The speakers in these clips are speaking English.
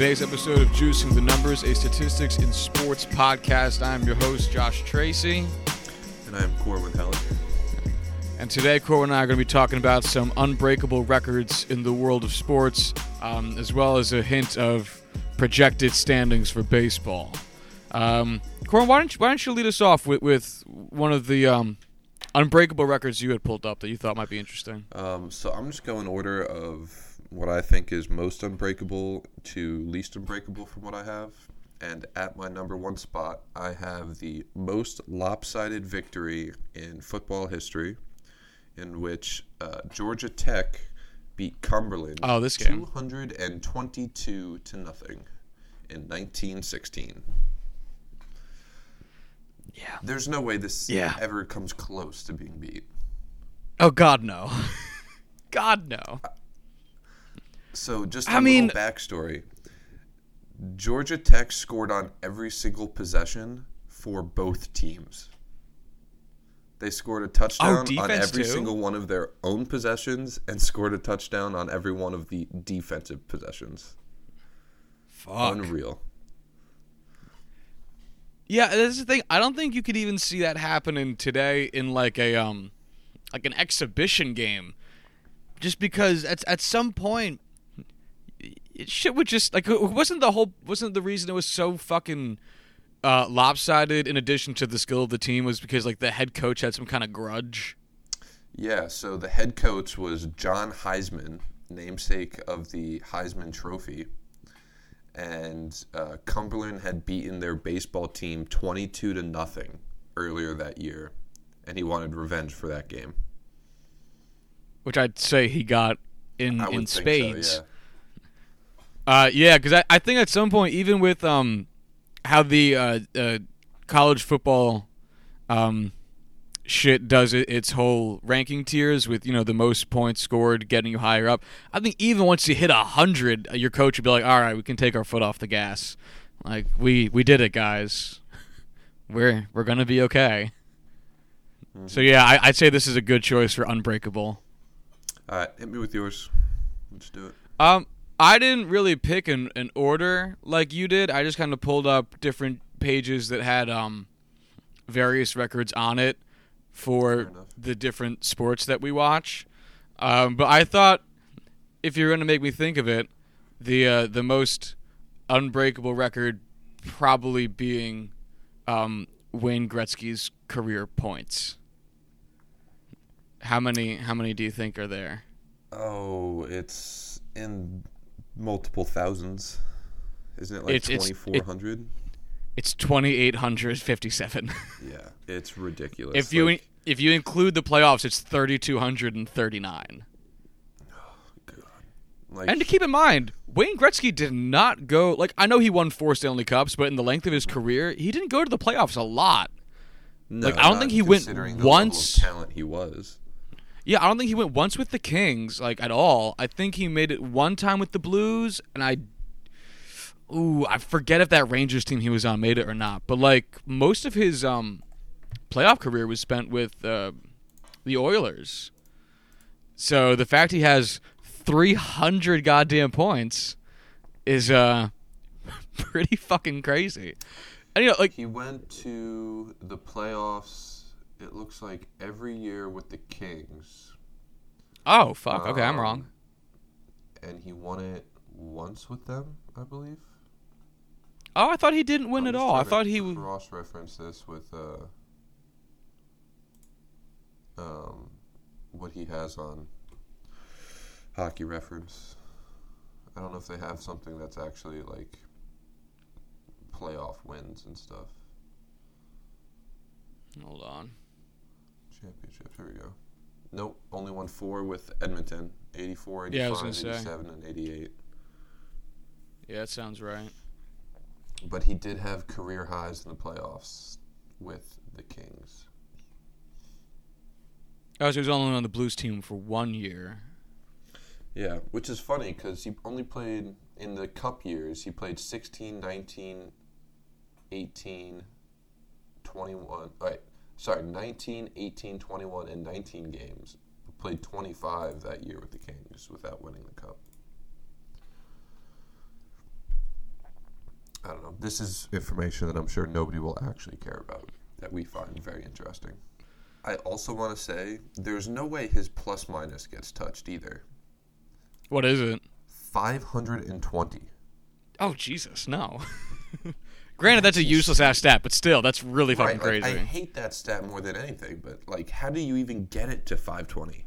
to today's episode of Juicing the Numbers, a statistics in sports podcast. I'm your host, Josh Tracy. And I am Corwin Heller. And today, Corwin and I are going to be talking about some unbreakable records in the world of sports, um, as well as a hint of projected standings for baseball. Um, Corwin, why don't, you, why don't you lead us off with, with one of the um, unbreakable records you had pulled up that you thought might be interesting? Um, so I'm just going order of what I think is most unbreakable to least unbreakable from what I have. And at my number one spot, I have the most lopsided victory in football history, in which uh, Georgia Tech beat Cumberland. Oh, this game. 222 to nothing in 1916. Yeah. There's no way this Yeah. ever comes close to being beat. Oh, God, no. God, no. So just a I mean- little backstory. Georgia Tech scored on every single possession for both teams. They scored a touchdown on Oh, defense every too? single one of their own possessions and scored a touchdown on every one of the defensive possessions. Fuck. Unreal. Yeah, that's the thing. I don't think you could even see that happening today in like a um like an exhibition game. Just because at at some point shit would just like it wasn't the whole wasn't the reason it was so fucking uh, lopsided in addition to the skill of the team was because like the head coach had some kind of grudge. Yeah, so the head coach was John Heisman, namesake of the Heisman Trophy. And uh, Cumberland had beaten their baseball team 22 to nothing earlier that year, and he wanted revenge for that game. Which I'd say he got in in think so, spades. yeah. Uh, yeah, because I, I think at some point, even with um, how the uh, uh, college football um, shit does it, its whole ranking tiers with you know the most points scored getting you higher up. I think even once you hit a hundred, uh, your coach would be like, "All right, we can take our foot off the gas. Like we we did it, guys. We're we're gonna be okay." So yeah, I, I'd say this is a good choice for Unbreakable. All right, hit me with yours. Let's do it. Um, I didn't really pick an, an order like you did. I just kind of pulled up different pages that had um various records on it for the different sports that we watch. Um, but I thought if you're going to make me think of it, the uh, the most unbreakable record probably being um, Wayne Gretzky's career points. How many? How many do you think are there? Oh, it's in multiple thousands. Isn't it like it's- it- 2,400? It's twenty eight hundred fifty seven. yeah, it's ridiculous. if you Like, if you include the playoffs, it's thirty two hundred and thirty nine. like, And to keep in mind, Wayne Gretzky did not go like I know he won four Stanley Cups, but in the length of his career, he didn't go to the playoffs a lot. no, like, I don't think he went considering the level of once. talent he was. Yeah, I don't think he went once with the Kings, like at all. I think he made it one time with the Blues, and I, ooh, I forget if that Rangers team he was on made it or not. But like most of his um, playoff career was spent with uh, the Oilers. So the fact he has three hundred goddamn points is uh pretty fucking crazy. And you know, like He went to the playoffs. It looks like every year with the Kings, oh fuck, okay, I'm Um, wrong. and he won it once with them, I believe. Oh, I thought he didn't win I'm at all. I thought he. w- cross-reference this with uh, um, what he has on Hockey Reference. I don't know if they have something that's actually like playoff wins and stuff. Hold on. Championships. Here we go. Nope, only won four with Edmonton. 84, 85, Yeah, I was gonna say. 87, and 88. Yeah, that sounds right. But he did have career highs in the playoffs with the Kings. Oh, so he was only on the Blues team for one year. Yeah, which is funny because he only played in the cup years. He played 16, 19, 18, 21. Right, sorry, 19, 18, 21, and 19 games. Played 25 that year with the Kings without winning the cup. I don't know. This is information that I'm sure nobody will actually care about that we find very interesting. I also want to say there's no way his plus minus gets touched either. What is it? 520. Oh Jesus, no. Granted, that's a useless ass stat, but still, that's really fucking Right, like, crazy. I hate that stat more than anything, but like, how do you even get it to 520?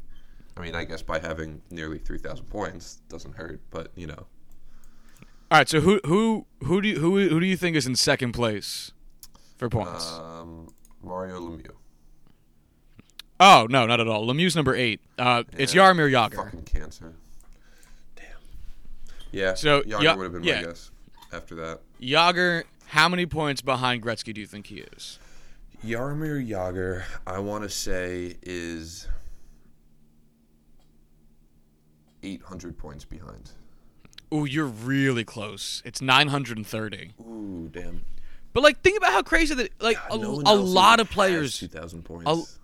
I mean, I guess by having nearly 3,000 points doesn't hurt, but you know, All right, so who who who do you, who who do you think is in second place for points? um, Mario Lemieux. oh no, not at all. Lemieux's number eight. Uh, it's Jaromir Jagr. Fucking cancer. Damn. Yeah. So, Jagr Ya- would have been yeah. my guess after that. Jagr, how many points behind Gretzky do you think he is? Jaromir Jagr, I want to say, is 800 points behind. Ooh, you're really close. It's 930. Ooh, damn. But like, think about how crazy that like a, No a lot of players. 2,000 points. A-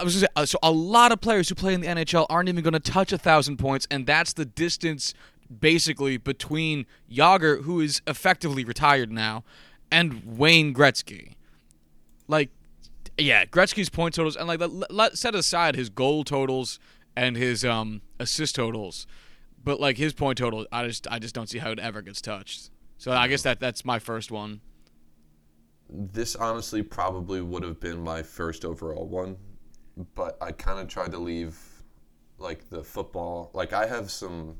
I was gonna say, uh, so a lot of players who play in the NHL aren't even going to touch a thousand points, and that's the distance basically between Jagr, who is effectively retired now, and Wayne Gretzky. Like, yeah, Gretzky's point totals, and like, let, let set aside his goal totals and his um assist totals, but like his point total, I just I just don't see how it ever gets touched. So I guess that that's my first one. this honestly probably would have been my first overall one, but I kind of tried to leave like the football. Like I have some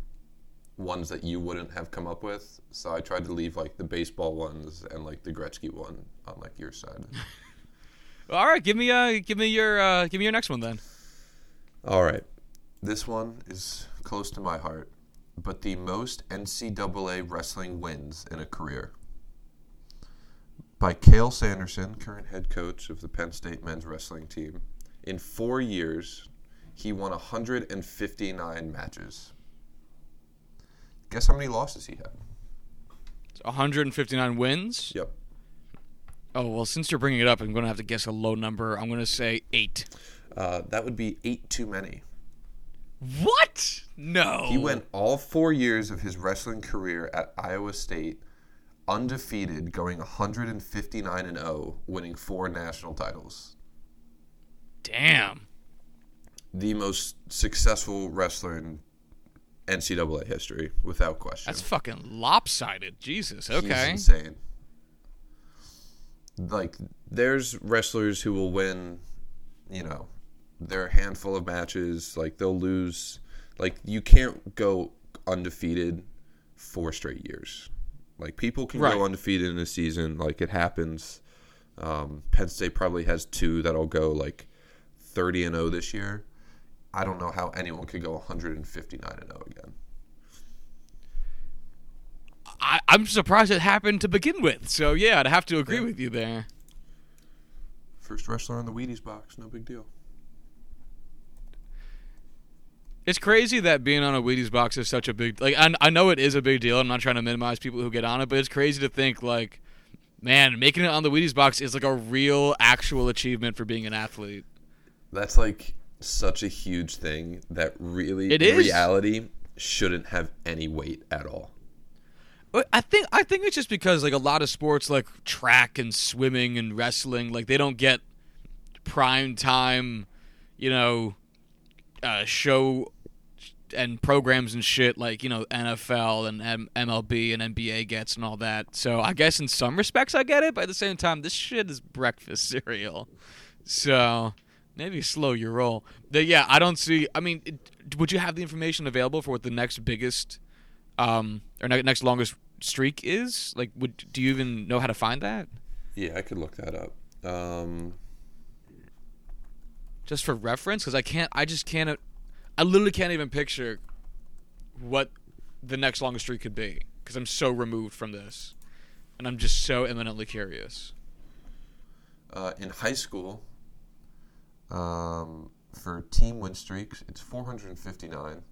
ones that you wouldn't have come up with, so I tried to leave like the baseball ones and like the Gretzky one on like your side. All right, give me uh give me your uh give me your next one then. All right, this one is close to my heart, but the most NCAA wrestling wins in a career. By Cael Sanderson, current head coach of the Penn State men's wrestling team. In four years, he won 159 matches. Guess how many losses he had? It's 159 wins. Yep. Oh well, since you're bringing it up, I'm going to have to guess a low number. I'm going to say eight. Uh, that would be eight too many. What? No. He went all four years of his wrestling career at Iowa State undefeated, going 159 and 0, winning four national titles. Damn. The most successful wrestler in NCAA history, without question. That's fucking lopsided. Jesus. Okay. He's insane. Like, there's wrestlers who will win, you know, their handful of matches. Like, they'll lose. Like, you can't go undefeated four straight years. Like, people can Right. go undefeated in a season. Like, it happens. Um, Penn State probably has two that'll go, like, 30 and 0 this year. I don't know how anyone could go 159 and 0 again. I, I'm surprised it happened to begin with. So yeah, I'd have to agree Yeah. with you there. First wrestler on the Wheaties box, no big deal. It's crazy that being on a Wheaties box is such a big like. I, I know it is a big deal. I'm not trying to minimize people who get on it, but it's crazy to think like, man, making it on the Wheaties box is like a real, actual achievement for being an athlete. That's like such a huge thing that really, It in reality, shouldn't have any weight at all. I think I think it's just because like a lot of sports like track and swimming and wrestling like they don't get prime time, you know, uh, show and programs and shit like you know NFL and M- MLB and NBA gets and all that. So I guess in some respects I get it, but at the same time this shit is breakfast cereal. So maybe slow your roll. The, yeah, I don't see. I mean, it, would you have the information available for what the next biggest um, or ne- next longest streak is? Like, would do you even know how to find that? Yeah, I could look that up. Um, Just for reference, because I can't. I just can't. I literally can't even picture what the next longest streak could be because I'm so removed from this, and I'm just so eminently curious. uh, in high school, um, for team win streaks, it's 459,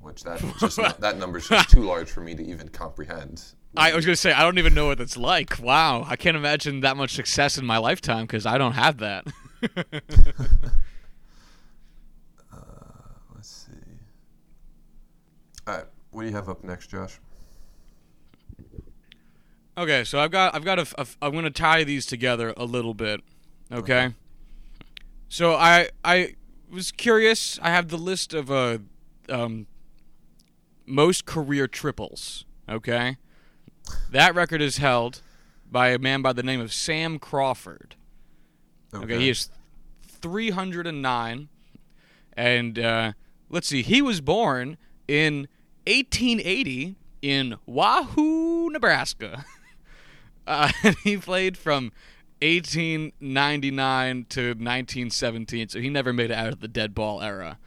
which that just that number's just too large for me to even comprehend. I was gonna say I don't even know what that's like. Wow, I can't imagine that much success in my lifetime because I don't have that. Let's see. All right, what do you have up next, Josh? Okay, so I've got I've got a, a I'm going to tie these together a little bit. Okay. So I I was curious. I have the list of uh um most career triples. Okay. That record is held by a man by the name of Sam Crawford. Okay, he is 309. And uh, let's see, he was born in 1880 in Wahoo, Nebraska. uh, and he played from 1899 to 1917, so he never made it out of the dead ball era.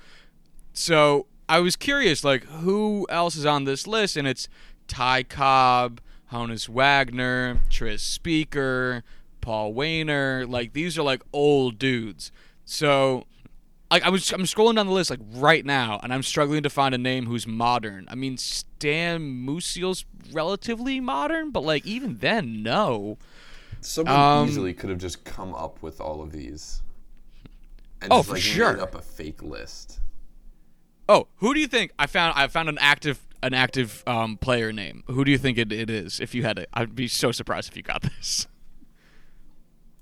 So I was curious, like, who else is on this list? And it's Ty Cobb, Honus Wagner, Tris Speaker, Paul Waner. Like these are like old dudes. So like I was I'm scrolling down the list like right now and I'm struggling to find a name who's modern. I mean Stan Musial's relatively modern, but like even then no. Someone Um, easily could have just come up with all of these. And Oh, just, for like, sure. Made up a fake list. Oh, who do you think I found I found an active an active um, player name. Who do you think it, it is if you had it? I'd be so surprised if you got this.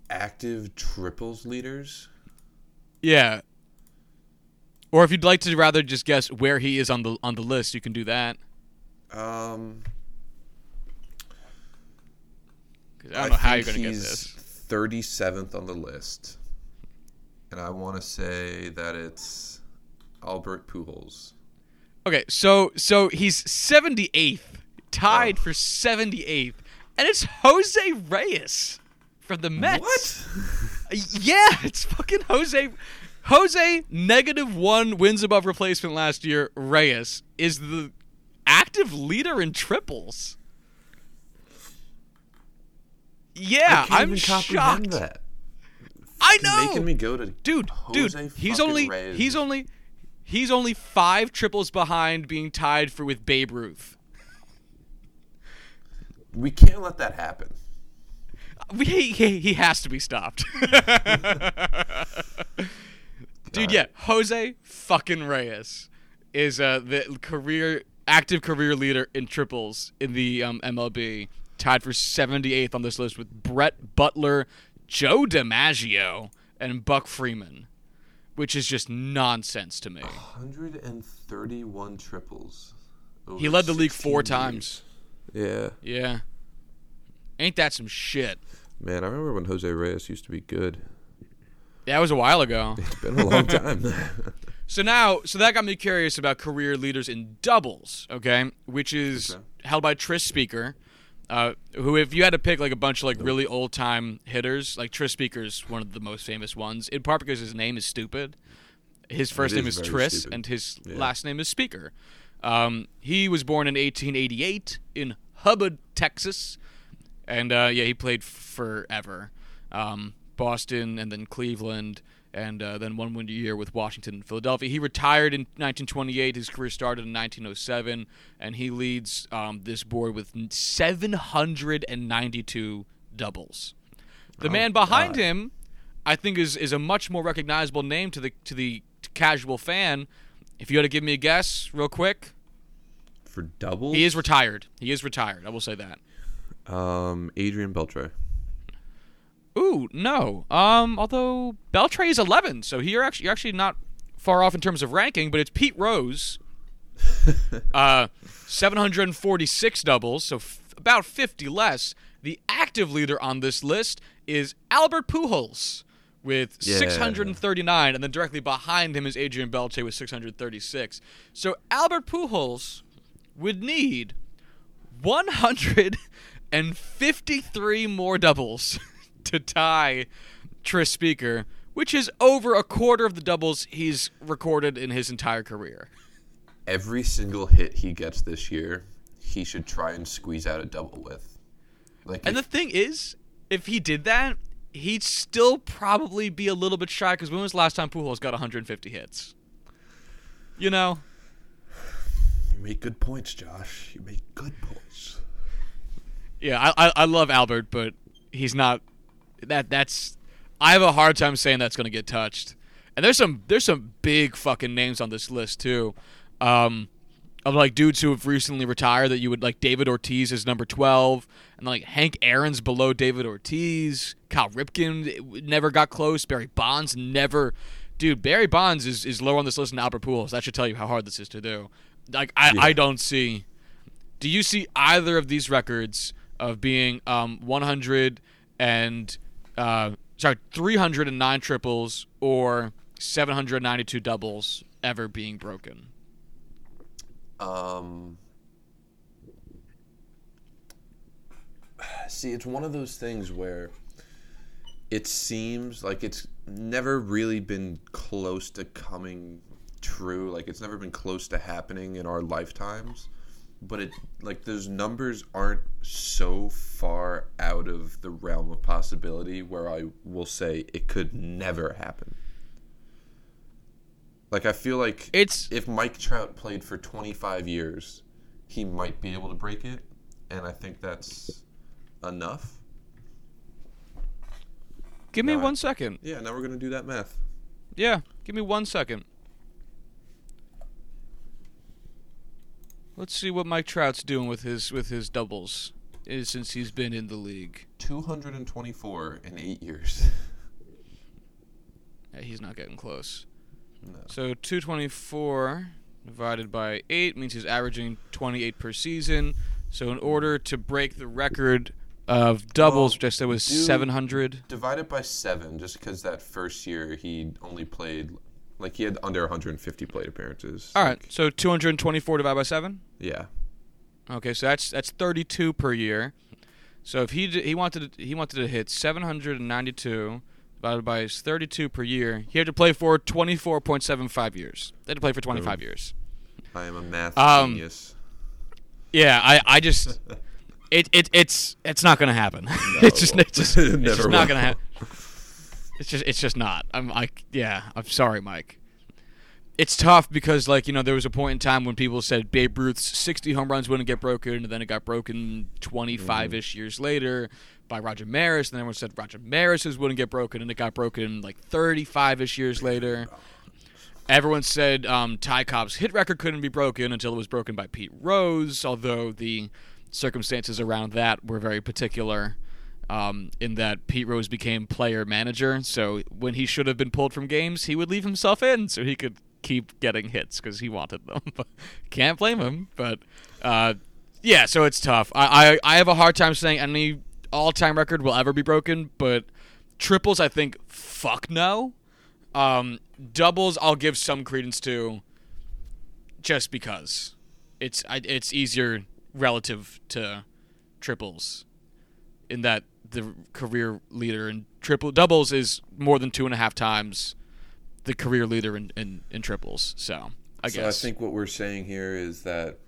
Active triples leaders. Yeah. Or if you'd like to rather just guess where he is on the on the list, you can do that. Um, I don't know how you're think gonna get he's this. 37th on the list, and I want to say that it's Albert Pujols. Okay, so so he's 78th, tied Oh. for 78th, and it's Jose Reyes from the Mets. What? Yeah, it's fucking Jose. Jose negative one wins above replacement last year. Reyes is the active leader in triples. Yeah, I comprehend shocked. that. I know, Making me go to dude, Jose dude. He's only Reyes. he's only he's only five triples behind being tied for with Babe Ruth. We can't let that happen. We, he, he has to be stopped. Dude, yeah, Jose fucking Reyes is uh, the career active career leader in triples in the um, MLB, tied for 78th on this list with Brett Butler, Joe DiMaggio, and Buck Freeman, which is just nonsense to me. 131 triples. He led the league four years. times. Yeah. Yeah, ain't that some shit? Man, I remember when Jose Reyes used to be good. That was a while ago. It's been a long time. So now, so that got me curious about career leaders in doubles, okay? Which is Okay. held by Tris Speaker, uh, who, if you had to pick like a bunch of like really old time hitters, like Tris Speaker's one of the most famous ones, in part because his name is stupid. His first It name is is Tris, stupid. and his Yeah. last name is Speaker. Um, he was born in 1888 in Hubbard, Texas, and uh, yeah, he played forever. Um, Boston and then Cleveland, and uh, then one winter year with Washington and Philadelphia. He retired in 1928. His career started in 1907, and he leads um, this board with 792 doubles. The Oh, man behind God. him, I think, is is a much more recognizable name to the to the casual fan. If you had to give me a guess, real quick, For doubles? he is retired. He is retired. I will say that. Um, Adrian Beltre. Ooh, no. Um, although Beltre is 11, so you're actually you're actually not far off in terms of ranking, but it's Pete Rose. uh, 746 doubles, so f- about 50 less. The active leader on this list is Albert Pujols with Yeah. 639, and then directly behind him is Adrian Beltre with 636. So Albert Pujols would need 153 more doubles to tie Tris Speaker, which is over a quarter of the doubles he's recorded in his entire career. Every single hit he gets this year, he should try and squeeze out a double with. Like, And the thing is, if he did that, he'd still probably be a little bit shy because when was the last time Pujols got 150 hits? You know? you make good points, Josh. You make good points. Yeah, I, I, I love Albert, but he's not. That that's. I have a hard time saying that's going to get touched. And there's some there's some big fucking names on this list too. Um, of like dudes who have recently retired that you would like David Ortiz is number 12 and like Hank Aaron's below David Ortiz. Cal Ripken never got close. Barry Bonds never Dude, Barry Bonds is, is lower on this list than Albert Pujols. That should tell you how hard this is to do. Like I, Yeah. I don't see do you see either of these records of being um 100 and uh sorry 309 triples or 792 doubles ever being broken? Um, see, it's one of those things where it seems like it's never really been close to coming true. Like it's never been close to happening in our lifetimes. But it like those numbers aren't so far out of the realm of possibility where I will say it could never happen. Like I feel like It's if Mike Trout played for 25 years, he might be able to break it, and I think that's enough. Give me No, I- one second. Yeah, now we're gonna do that math. Yeah, give me one second. Let's see what Mike Trout's doing with his with his doubles eh, since he's been in the league. 224 in eight years. Yeah, he's not getting close. No. So 224 divided by 8 means he's averaging 28 per season. So in order to break the record of doubles, Well, which I said was 700. Divided by seven, just because that first year he only played, like he had under 150 plate appearances. All right, Like, so 224 divided by 7. Yeah. Okay, so that's that's 32 per year. So if he d- he wanted to, he wanted to hit 792 divided by his 32 per year, he had to play for 24.75 years. They had to play for 25 years. I am a math Um, genius. Yeah, I I just it, it it's it's not gonna happen. it's just it's just, It it's just not gonna happen. It's just it's just not. I'm I yeah. I'm sorry, Mike. It's tough because like you know there was a point in time when people said Babe Ruth's 60 home runs wouldn't get broken, and then it got broken 25 ish years later by Roger Maris. And then everyone said Roger Maris's wouldn't get broken, and it got broken like 35 ish years later. Everyone said um, Ty Cobb's hit record couldn't be broken until it was broken by Pete Rose, although the circumstances around that were very particular. Um, in that Pete Rose became player manager, so when he should have been pulled from games, he would leave himself in so he could keep getting hits because he wanted them. Can't blame him, but uh, yeah, so it's tough. I, I I have a hard time saying any all-time record will ever be broken, but triples, I think, fuck no. Um, doubles, I'll give some credence to, just because it's it's easier relative to triples, in that the career leader in triple doubles is more than two and a half times the career leader in, in, in triples. So I so guess I think what we're saying here is that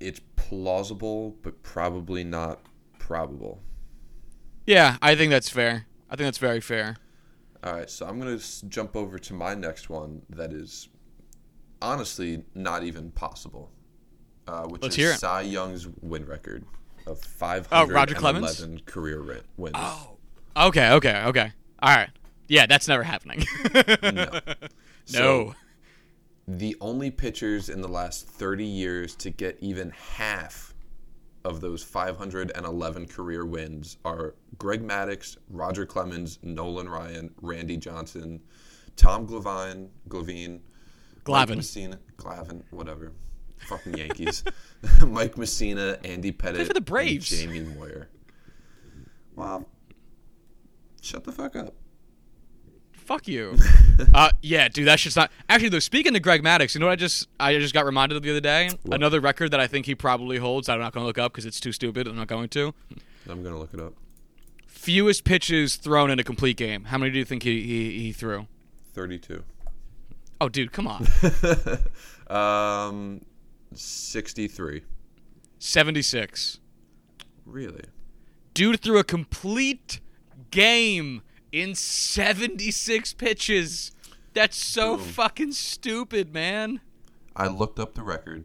it's plausible, but probably not probable. yeah, I think that's fair. I think that's very fair. All right, so I'm gonna jump over to my next one that is honestly not even possible, uh, which Let's is hear it. Cy Young's win record of Oh, Roger 511 Clemens? career wins. Oh, okay, okay, okay. All right. Yeah, that's never happening. No. So, no. the only pitchers in the last 30 years to get even half of those 511 career wins are Greg Maddux, Roger Clemens, Nolan Ryan, Randy Johnson, Tom Glavine, Glavine, Glavin. Mussina, Glavin, whatever. Fucking Yankees. Mike Mussina, Andy Pettitte, for the Braves. Jamie Moyer. Well, Shut the fuck up. Fuck you. uh, yeah, dude, that shit's not. Actually, though, speaking to Greg Maddux, you know what I just I just got reminded of the other day? Another record that I think he probably holds. I'm not going to look up because it's too stupid. I'm not going to. I'm gonna look it up. Fewest pitches thrown in a complete game. How many do you think he he, he threw? 32. Oh, dude, come on. um, 63. 76. Really? Dude threw a complete game in 76 pitches. That's so Boom. fucking stupid, man. I looked up the record.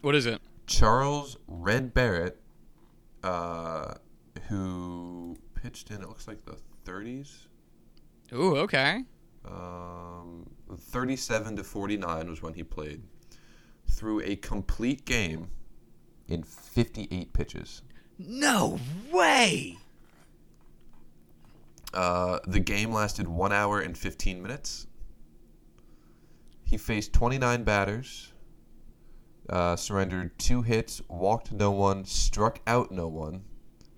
What is it? Charles Red Barrett, uh, who pitched in, it looks like the 30s. Ooh, okay. Um, 37 to 49 was when he played. Threw a complete game in 58 pitches. No way. Uh, the game lasted one hour and 15 minutes. He faced 29 batters, uh, surrendered two hits, walked no one, struck out no one,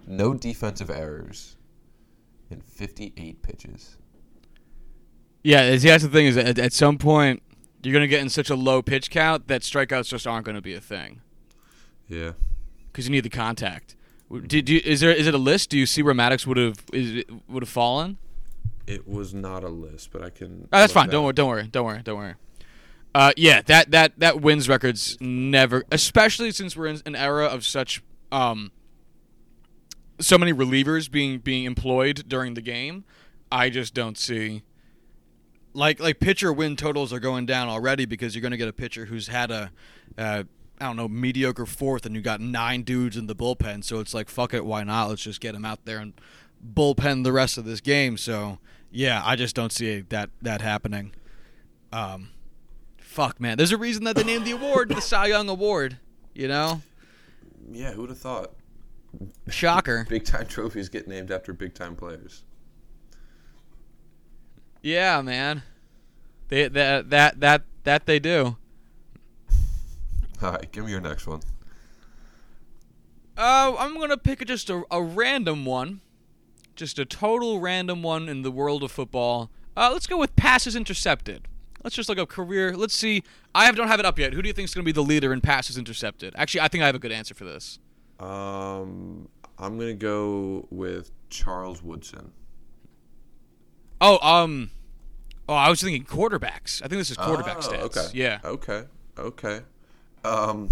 no defensive errors, in 58 pitches. Yeah, see, that's the thing is at, at some point you're gonna get in such a low pitch count that strikeouts just aren't gonna be a thing Yeah. because you need the contact. Did you, is there is it a list? Do you see where Maddux would have is would have fallen? It was not a list, but I can. Oh, that's fine. that Don't worry. Don't worry. Don't worry. Don't worry. Uh, yeah, that that that wins records never, especially since we're in an era of such um, so many relievers being being employed during the game. I just don't see like like pitcher win totals are going down already because you're going to get a pitcher who's had a uh, I don't know mediocre fourth and you got nine dudes in the bullpen. So it's like fuck it, why not? Let's just get him out there and bullpen the rest of this game. So yeah, I just don't see that that happening. Um, fuck man, there's a reason that they named the award the Cy Young Award. You know, Yeah, who would have thought? shocker. Big time trophies get named after big time players. Yeah, man. They that that that that they do. All right, give me your next one. Uh, I'm gonna pick just a, a random one, just a total random one in the world of football. Uh, let's go with passes intercepted. Let's just look up career. Let's see. I have, don't have it up yet. Who do you think is gonna be the leader in passes intercepted? Actually, I think I have a good answer for this. Um, I'm gonna go with Charles Woodson. Oh, um, oh, I was thinking quarterbacks. I think this is quarterback Oh, stats. Okay. Yeah. Okay. Okay. Um.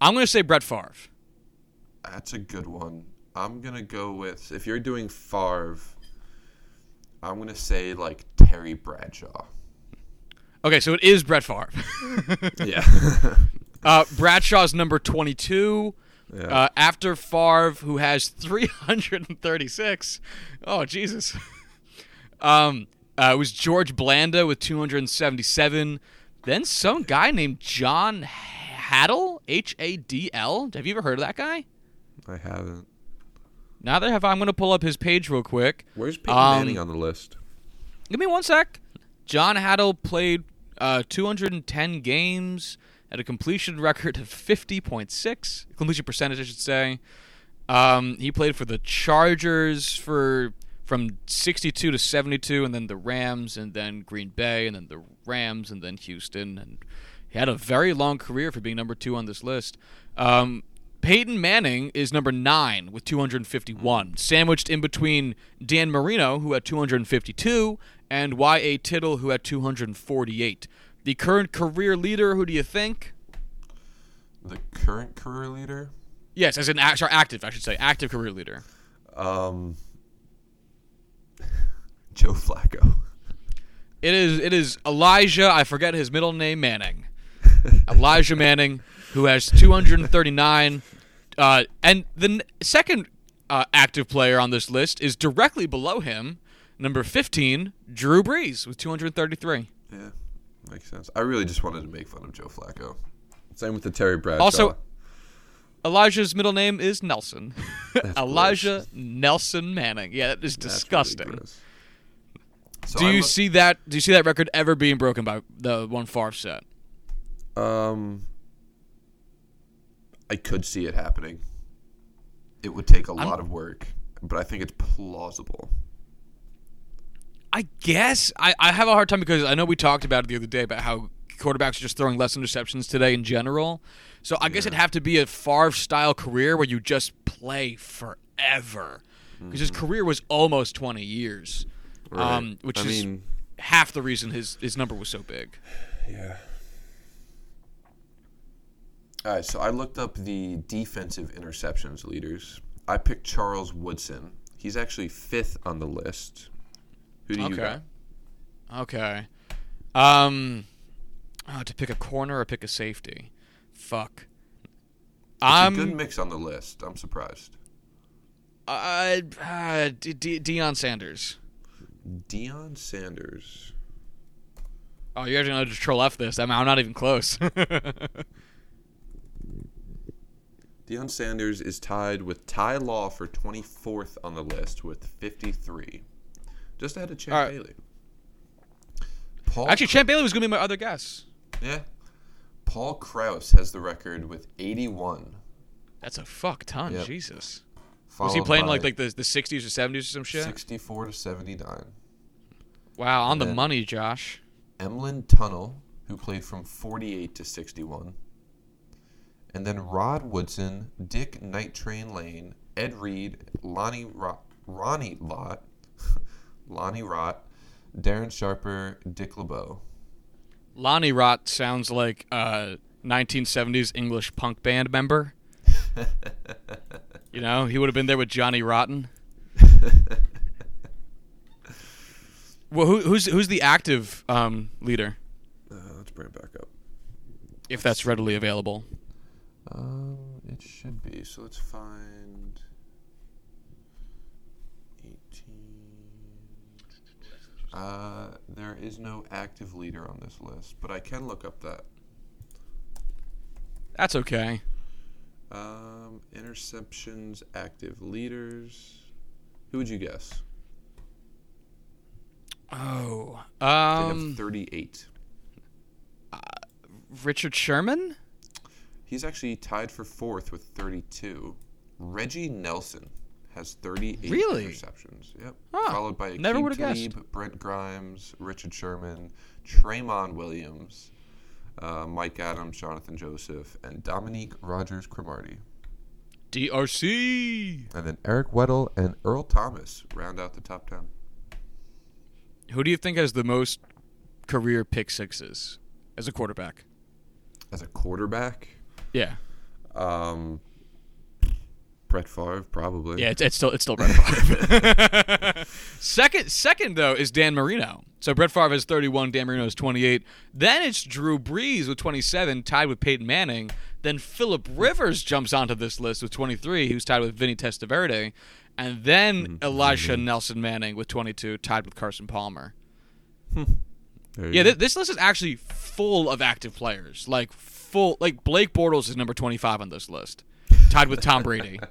I'm gonna say Brett Favre. That's a good one. I'm gonna go with if you're doing Favre. I'm gonna say like Terry Bradshaw. Okay, so it is Brett Favre. Yeah. uh, Bradshaw's number 22. Yeah. Uh, after Favre, who has 336. Oh, Jesus. um, uh, it was George Blanda with 277. Then some guy named John Hadl, H A D L. Have you ever heard of that guy? I haven't. Neither have I. I'm going to pull up his page real quick. Where's Peyton Um, Manning on the list? Give me one sec. John Hadl played uh, 210 games at a completion record of 50.6 completion percentage, I should say. Um, he played for the Chargers for from 62 to 72, and then the Rams, and then Green Bay, and then the Rams, and then Houston, and he had a very long career for being number two on this list. Um, Peyton Manning is number nine with 251, sandwiched in between Dan Marino, who had 252, and Y.A. Tittle, who had 248. The current career leader, who do you think? The current career leader. Yes, as an act- active, I should say, active career leader. Um. Joe Flacco. It is it is Elijah. I forget his middle name. Manning. Elijah Manning, who has 239, uh, and the n- second uh, active player on this list is directly below him, number 15, Drew Brees with 233. Yeah, makes sense. I really just wanted to make fun of Joe Flacco. Same with the Terry Bradshaw. Also, Elijah's middle name is Nelson. Elijah Nelson Manning. Yeah, that is That's disgusting. gross. So do I you look- see that? Do you see that record ever being broken by the one Favre set? Um, I could see it happening. It would take a lot of work, but I think it's plausible. I guess I, I have a hard time because I know we talked about it the other day about how quarterbacks are just throwing less interceptions today in general. So I guess it'd have to be a Favre style career where you just play forever. Because his career was almost 20 years, um, which I is mean, half the reason his, his number was so big. yeah. All right, so I looked up the defensive interceptions leaders. I picked Charles Woodson. He's actually fifth on the list. Who do you Okay. got? Okay. Um, oh, to pick a corner or pick a safety? Fuck. It's a I'm good mix on the list. I'm surprised. uh, uh, D- D- Deion Sanders. Deion Sanders. Oh, you guys are gonna just troll F this. I'm, I'm not even close. Deion Sanders is tied with Ty Law for 24th on the list with 53. Just ahead of Champ right. Bailey. Paul, Actually, Champ Bailey was gonna be my other guess. yeah. Paul Krause has the record with 81. That's a fuck ton. Yep. Jesus. Was he playing like like the the 60s or 70s or some shit? 64 to 79. Wow, on the money, Josh. Emlen Tunnell, who played from 48 to 61. And then Rod Woodson, Dick Night Train Lane, Ed Reed, Lonnie Rot, Ronnie Lott, Lonnie Rott, Darren Sharper, Dick LeBeau. Lonnie Rott sounds like a 1970s English punk band member. you know, he would have been there with Johnny Rotten. well, who, who's who's the active um, leader, Uh, let's bring it back up. if that's readily available? Um, it should be. So let's find 18. Uh, there is no active leader on this list, but I can look up that. That's okay. Um, interceptions, active leaders. Who would you guess? Oh, um, They um, have 38. Richard Sherman. He's actually tied for fourth with 32. Reggie Nelson has 38 Really? interceptions. Yep. Huh. Followed by Never Akeem would've guessed. Brent Grimes, Richard Sherman, Tramon Williams, uh, Mike Adams, Jonathan Joseph, and Dominique Rodgers Cromartie. DRC. And then Eric Weddle and Earl Thomas round out the top 10. Who do you think has the most career pick sixes as a quarterback? As a quarterback, Yeah, um, Brett Favre, probably. yeah, it's, it's still it's still Brett Favre. second, second though is Dan Marino. So Brett Favre has 31, Dan Marino is 28. Then it's Drew Brees with 27, tied with Peyton Manning. Then Philip Rivers jumps onto this list with 23, who's tied with Vinny Testaverde. And then mm-hmm. Elisha Nelson Manning with 22, tied with Carson Palmer. Hmm. There Yeah, th- this list is actually full of active players. Like full, like Blake Bortles is number 25 on this list, tied with Tom Brady.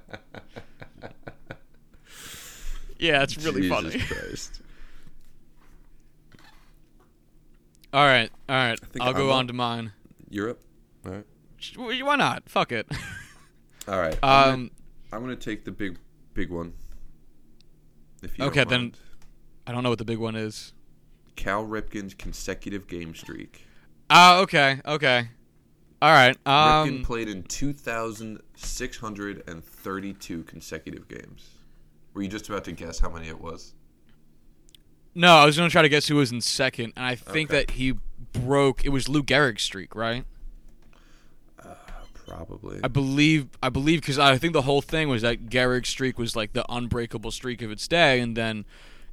yeah, it's really Jesus funny. Christ. All right, all right. I'll go I'm on to mine. You're. All right. Why not? Fuck it. All right. I'm gonna- um, I'm gonna take the big, big one. If you Okay, then- I don't know what the big one is. Cal Ripken's consecutive game streak. Oh, okay, okay. All right. Ripken Um, played in 2,632 consecutive games. Were you just about to guess how many it was? no, I was gonna try to guess who was in second, and I think Okay. that he broke. It was Lou Gehrig's streak, right? Probably. I believe I believe because I think the whole thing was that Gehrig's streak was like the unbreakable streak of its day, and then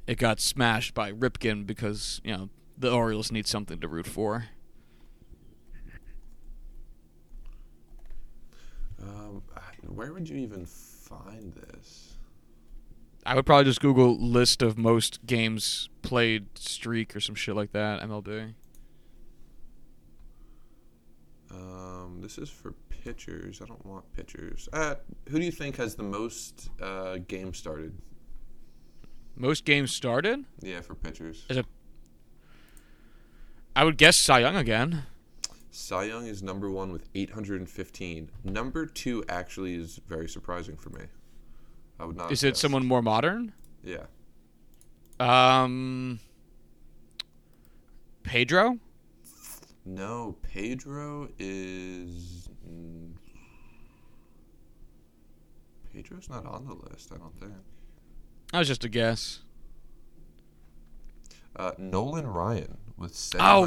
it got smashed by Ripken because you know the Orioles need something to root for. Um, I- where would you even find this? I would probably just Google list of most games played streak or some shit like that. MLB. Um, this is for pitchers. I don't want pitchers. Uh, who do you think has the most uh, games started? Most games started. Yeah, for pitchers. Is it? I would guess Cy Young again. Cy Young is number one with 815. Number two actually is very surprising for me. I would not. Is it someone more modern? Yeah. Um, Pedro. No, Pedro is. mm, Pedro's not on the list. I don't think. That was just a guess. Uh, Nolan Ryan with Oh.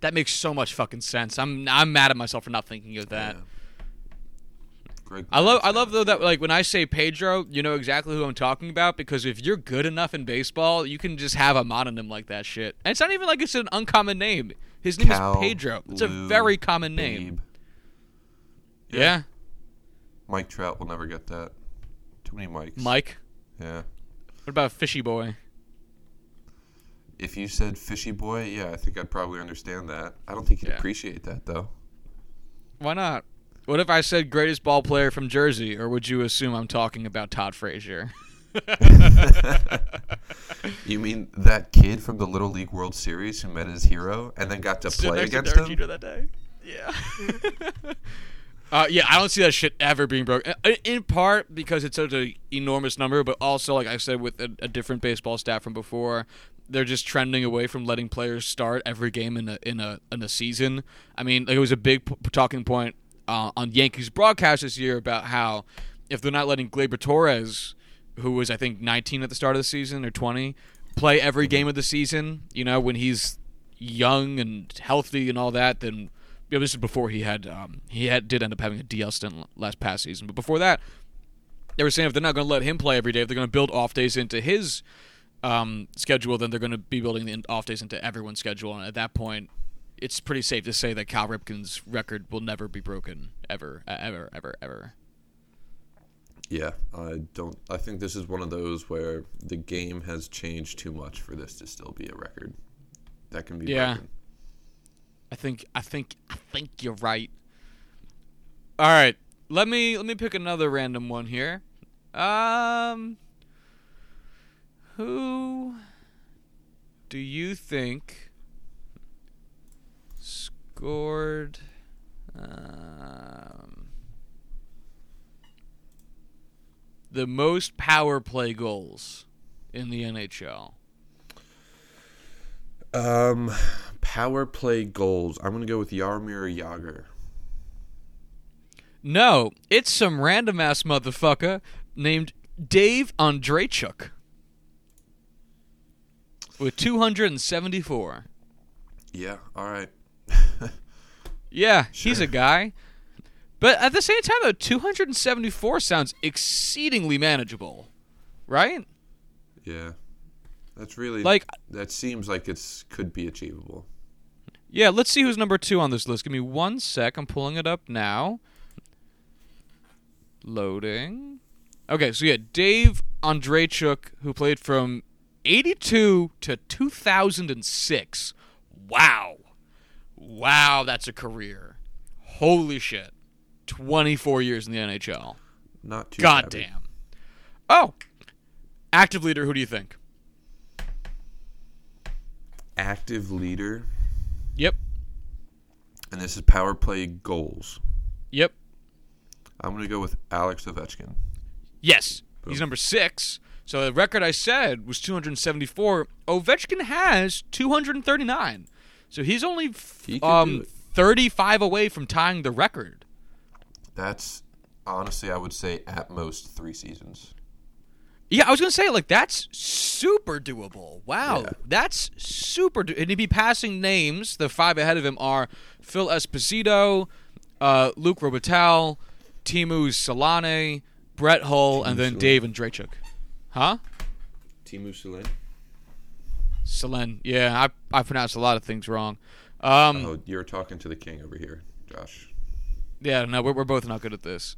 773. That makes so much fucking sense. I'm I'm mad at myself for not thinking of that. Yeah. Greg I love I love though that like when I say Pedro, you know exactly who I'm talking about because if you're good enough in baseball, you can just have a mononym like that shit. And it's not even like it's an uncommon name. His name Cal, is Pedro. It's a very common name. Babe. Yeah. Mike Trout will never get that. Too many Mikes. Mike. Yeah. What about Fishy Boy? If you said fishy boy, yeah, I think I'd probably understand that. I don't think you'd Yeah. appreciate that though. Why not? What if I said greatest ball player from Jersey, or would you assume I'm talking about Todd Frazier? You mean that kid from the Little League World Series who met his hero and then got to play to against Derek him? That day. Yeah. uh, yeah, I don't see that shit ever being broken. Uh, In part because it's such an enormous number, but also, like I said, with a, a different baseball stat from before, they're just trending away from letting players start every game in a in a in a season. I mean, like, it was a big p- talking point uh, on Yankees broadcast this year about how if they're not letting Gleyber Torres, who was I think 19 at the start of the season or 20, play every game of the season, you know, when he's young and healthy and all that, then you know, this is before he had um, he had did end up having a DL stint last past season. But before that, they were saying if they're not going to let him play every day, if they're going to build off days into his um, schedule, then they're going to be building the off days into everyone's schedule. And at that point, it's pretty safe to say that Cal Ripken's record will never be broken ever, ever, ever, ever. Yeah, I don't. I think this is one of those where the game has changed too much for this to still be a record that can be Yeah. broken. I think I think I think you're right. All right, let me let me pick another random one here. Um, who do you think scored? Um, the most power play goals in the NHL. Um, power play goals. I'm gonna go with Jaromir Jagr. No, it's some random ass motherfucker named Dave Andreychuk with 274. Yeah. All right. Yeah, he's a guy. But at the same time, though, 274 sounds exceedingly manageable, right? Yeah. That's really Like, that seems like it's could be achievable. yeah, let's see who's number two on this list. Give me one sec. I'm pulling it up now. Loading. Okay, so yeah, Dave Andreychuk, who played from 82 to 2006. Wow. Wow, that's a career. Holy shit. 24 years in the NHL. Not too. Goddamn. Oh. Active leader, who do you think? Active leader, Yep. and this is power play goals. Yep. I'm gonna go with Alex Ovechkin. Yes. Boom. He's number six. So the record I said was 274. Ovechkin has 239. So he's only f- He um, 35 away from tying the record. That's honestly, I would say at most three seasons. Yeah, I was gonna say like that's super doable. Wow, Yeah. that's super. Do- and he'd be passing names. The five ahead of him are Phil Esposito, uh, Luc Robitaille, Teemu Selanne, Brett Hull, and then Selanne. Dave Andreychuk. Huh? Teemu Selin. Solen. Yeah, I I pronounced a lot of things wrong. Um, Oh, you're talking to the king over here, Josh. Yeah, no, we're, we're both not good at this.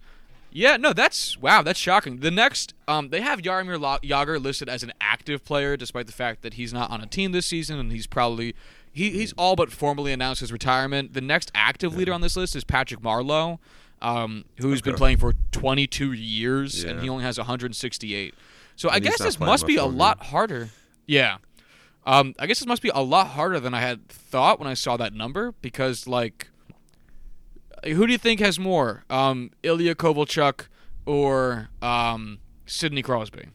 Yeah, no, that's wow, that's shocking. The next, um, they have Jaromir Lo- Jagr listed as an active player, despite the fact that he's not on a team this season, and he's probably he, he's all but formally announced his retirement. The next active leader on this list is Patrick Marleau, um, who's been playing for 22 years, and he only has 168. So I And he's guess this must be a longer. lot harder. Yeah. Um, I guess this must be a lot harder than I had thought when I saw that number because, like, who do you think has more, um, Ilya Kovalchuk or um, Sidney Crosby?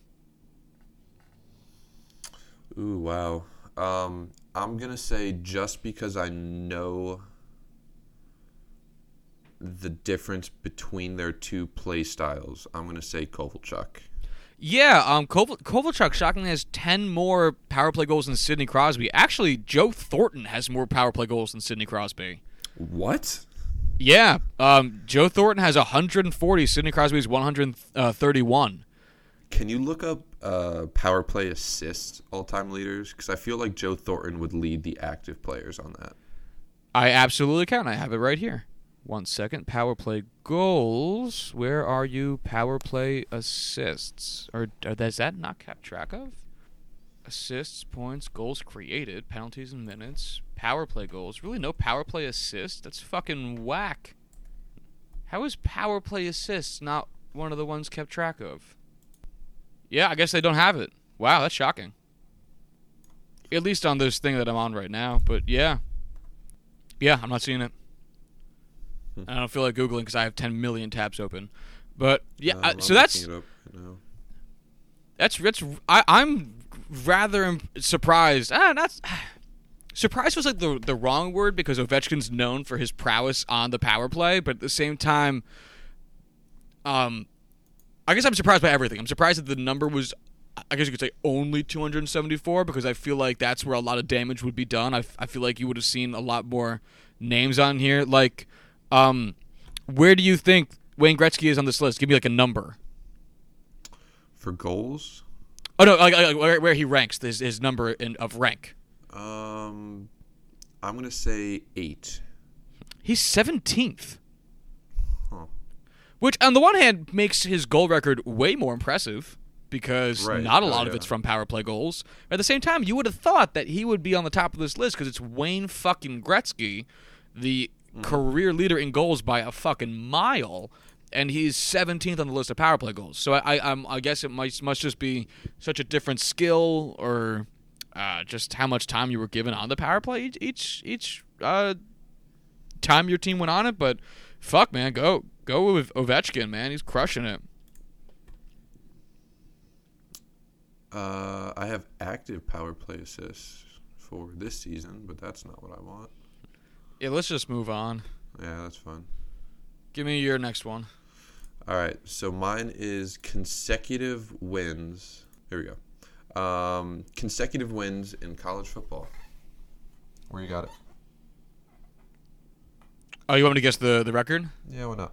Ooh, wow. Um, I'm gonna say just because I know the difference between their two play styles, I'm gonna say Kovalchuk. Yeah, um, Koval- Kovalchuk shockingly has ten more power play goals than Sidney Crosby. Actually, Joe Thornton has more power play goals than Sidney Crosby. What? Yeah, um, Joe Thornton has 140. Sidney Crosby has 131. Can you look up uh, power play assists all time leaders? Because I feel like Joe Thornton would lead the active players on that. I absolutely can. I have it right here. One second. Power play goals. Where are you? Power play assists. Or, or is that not kept track of? Assists, points, goals created, penalties and minutes, power play goals. Really, no power play assists? That's fucking whack. How is power play assists not one of the ones kept track of? Yeah, I guess they don't have it. Wow, that's shocking. At least on this thing that I'm on right now. But yeah. Yeah, I'm not seeing it. I don't feel like Googling because I have 10 million tabs open. But yeah, uh, I'm so that's looking it up right now. that's that's I, I'm rather surprised. Ah, that's surprised was like the the wrong word because Ovechkin's known for his prowess on the power play, but at the same time, um, I guess I'm surprised by everything. I'm surprised that the number was. I guess you could say only 274 because I feel like that's where a lot of damage would be done. I, I feel like you would have seen a lot more names on here. Like, um, where do you think Wayne Gretzky is on this list? Give me like a number. For goals, Oh no, like, like where, where he ranks his, his number in, of rank. um, I'm gonna say eight. He's seventeenth, Huh. which on the one hand makes his goal record way more impressive because Right. not a Oh, lot of it's from power play goals. At the same time, you would have thought that he would be on the top of this list because it's Wayne fucking Gretzky, the Mm. career leader in goals by a fucking mile. And he's 17th on the list of power play goals. So I, I, I'm, I guess it might must just be such a different skill, or uh, just how much time you were given on the power play each each, each uh, time your team went on it. But fuck, man, go go with Ovechkin, man. He's crushing it. Uh, I have active power play assists for this season, but that's not what I want. Yeah, let's just move on. Yeah, that's fine. Give me your next one. All right, so mine is consecutive wins. Here we go. Um, consecutive wins in college football. Where you got it? Oh, you want me to guess the the record? Yeah, why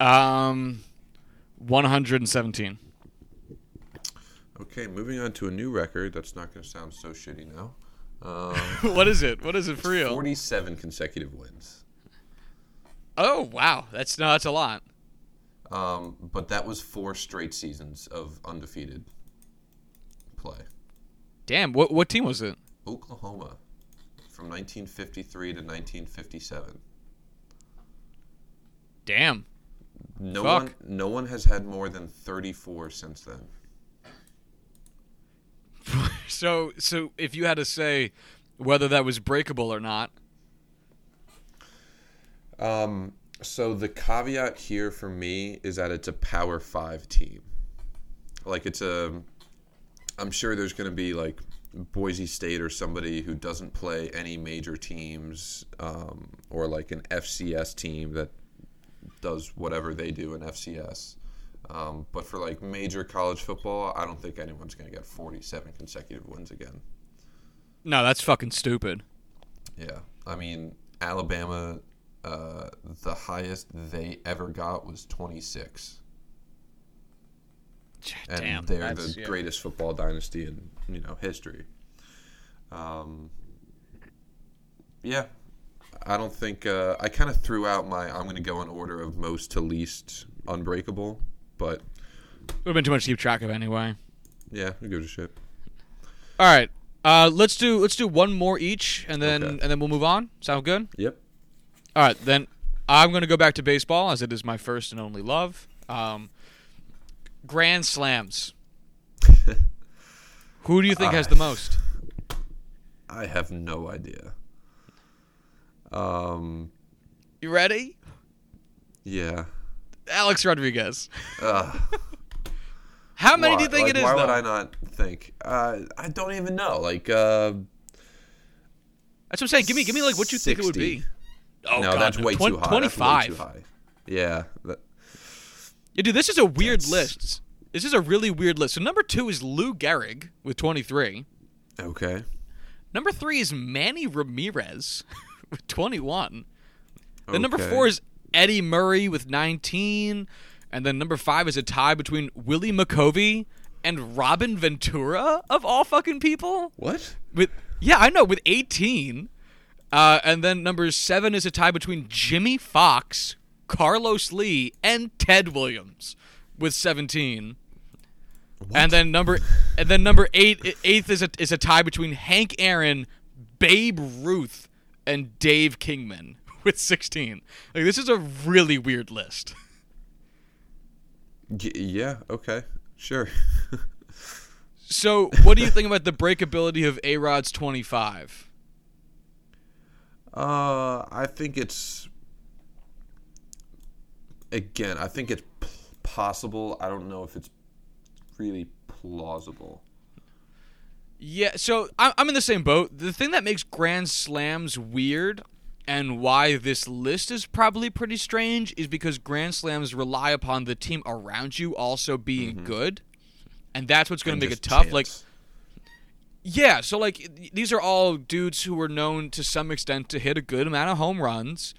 not? Um, 117. Okay, moving on to a new record. That's not going to sound so shitty now. Um, what is it? What is it for real? 47 consecutive wins. Oh wow, that's no, that's a lot. Um, but that was four straight seasons of undefeated play. Damn, what what team was it? Oklahoma from 1953 to 1957. Damn. No Fuck. one, no one has had more than 34 since then. so so if you had to say whether that was breakable or not, Um, so the caveat here for me is that it's a Power Five team. Like it's a, I'm sure there's going to be like Boise State or somebody who doesn't play any major teams, um, or like an FCS team that does whatever they do in FCS. Um, but for like major college football, I don't think anyone's going to get 47 consecutive wins again. no, that's fucking stupid. Yeah, I mean Alabama, uh, the highest they ever got was 26, and they're the yeah. greatest football dynasty in you know history. Um, yeah, I don't think uh, I kind of threw out my. I'm going to go in order of most to least unbreakable, but Would have been too much to keep track of anyway. yeah, who gives a shit? All right, uh, let's do let's do one more each, and then Okay. and then we'll move on. Sound good? Yep. All right, then I'm going to go back to baseball as it is my first and only love. Um, grand slams. Who do you think has the most? I have no idea. Um. You ready? Yeah. Alex Rodriguez. Ugh. How many do you think like, it is? Why though? would I not think? Uh, I don't even know. Like, uh, That's what I'm saying. Give me, give me like what you think it would be. Oh no, God, that's way Twen- too high. Twenty-five. That's way too high. Yeah. That, Yeah, dude, this is a weird That's- list. This is a really weird list. So number two is Lou Gehrig with 23. okay. Number three is Manny Ramirez with 21. Then number four is Eddie Murray with 19. And then number five is a tie between Willie McCovey and Robin Ventura, of all fucking people. What? With Yeah, I know, with 18. Uh, and then number seven is a tie between Jimmie Foxx, Carlos Lee, and Ted Williams with 17. And then number and then number eight eighth is a is a tie between Hank Aaron, Babe Ruth, and Dave Kingman with 16. Like this is a really weird list. Y- yeah. Okay. Sure. So, what do you think about the breakability of A Rod's 25? Uh, I think it's again. I think it's p- possible. I don't know if it's really plausible. Yeah, so I'm in the same boat. The thing that makes Grand Slams weird and why this list is probably pretty strange is because Grand Slams rely upon the team around you also being good. And that's what's going to make it tough. Like, chance. Yeah, so like these are all dudes who were known to some extent to hit a good amount of home runs,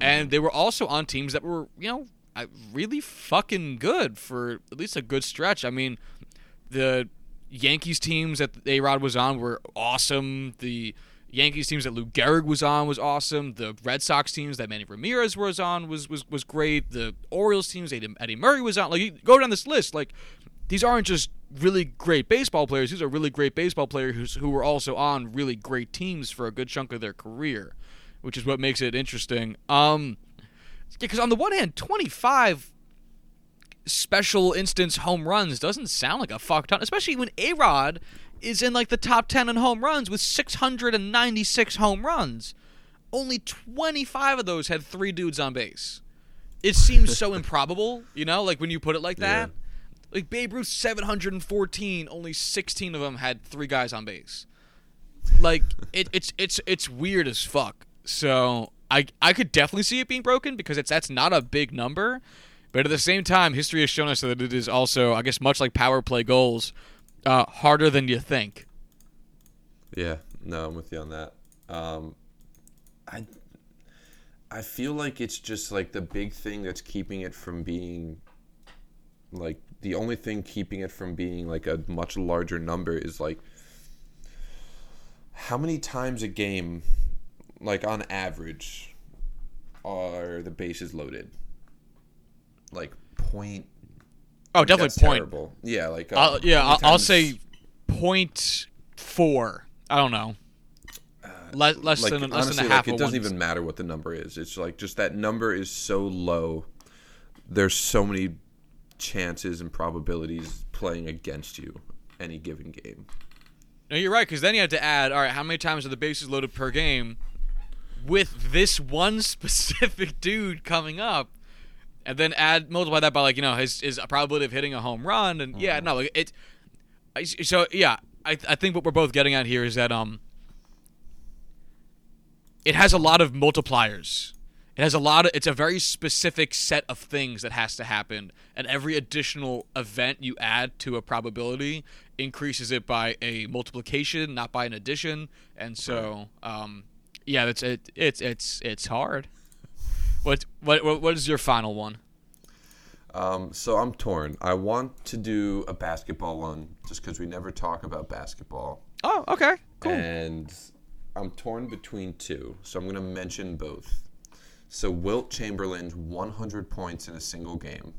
and they were also on teams that were you know uh, really fucking good for at least a good stretch. I mean, the Yankees teams that A Rod was on were awesome. The Yankees teams that Lou Gehrig was on was awesome. The Red Sox teams that Manny Ramirez was on was was was great. The Orioles teams that Eddie Murray was on. Like you go down this list, like these aren't just really great baseball players. These are really great baseball players who's, who were also on really great teams for a good chunk of their career, which is what makes it interesting. Um, because on the one hand, 25 special instance home runs doesn't sound like a fuck ton, especially when A Rod is in like the top 10 in home runs with 696 home runs. Only 25 of those had three dudes on base. It seems so improbable, you know, like when you put it like that. Yeah. Like Babe Ruth 714, only 16 of them had three guys on base. Like it, it's it's it's weird as fuck. So I I could definitely see it being broken because it's that's not a big number, but at the same time, history has shown us that it is also I guess much like power play goals, uh, harder than you think. Yeah, no, I'm with you on that. Um, I I feel like it's just like the big thing that's keeping it from being like the only thing keeping it from being like a much larger number is like how many times a game like on average are the bases loaded like point Oh, definitely point. terrible. yeah like uh, I'll, yeah, I'll, I'll say point four. I don't know. Less, less like than less than a half like it doesn't even matter what the number is. It's like just that number is so low. There's so many chances and probabilities playing against you any given game. No, you're right because then you have to add. All right, how many times are the bases loaded per game? With this one specific dude coming up, and then add multiply that by like you know his his probability of hitting a home run, and yeah, no, like it. So yeah, I I think what we're both getting at here is that um. It has a lot of multipliers. It has a lot of. It's a very specific set of things that has to happen, and every additional event you add to a probability increases it by a multiplication, not by an addition. And so, um, yeah, it's it, it's it's it's hard. What what what what is your final one? Um, so I'm torn. I want to do a basketball one just because we never talk about basketball, Oh, okay, cool. and I'm torn between two. So I'm going to mention both. So Wilt Chamberlain's 100 points in a single game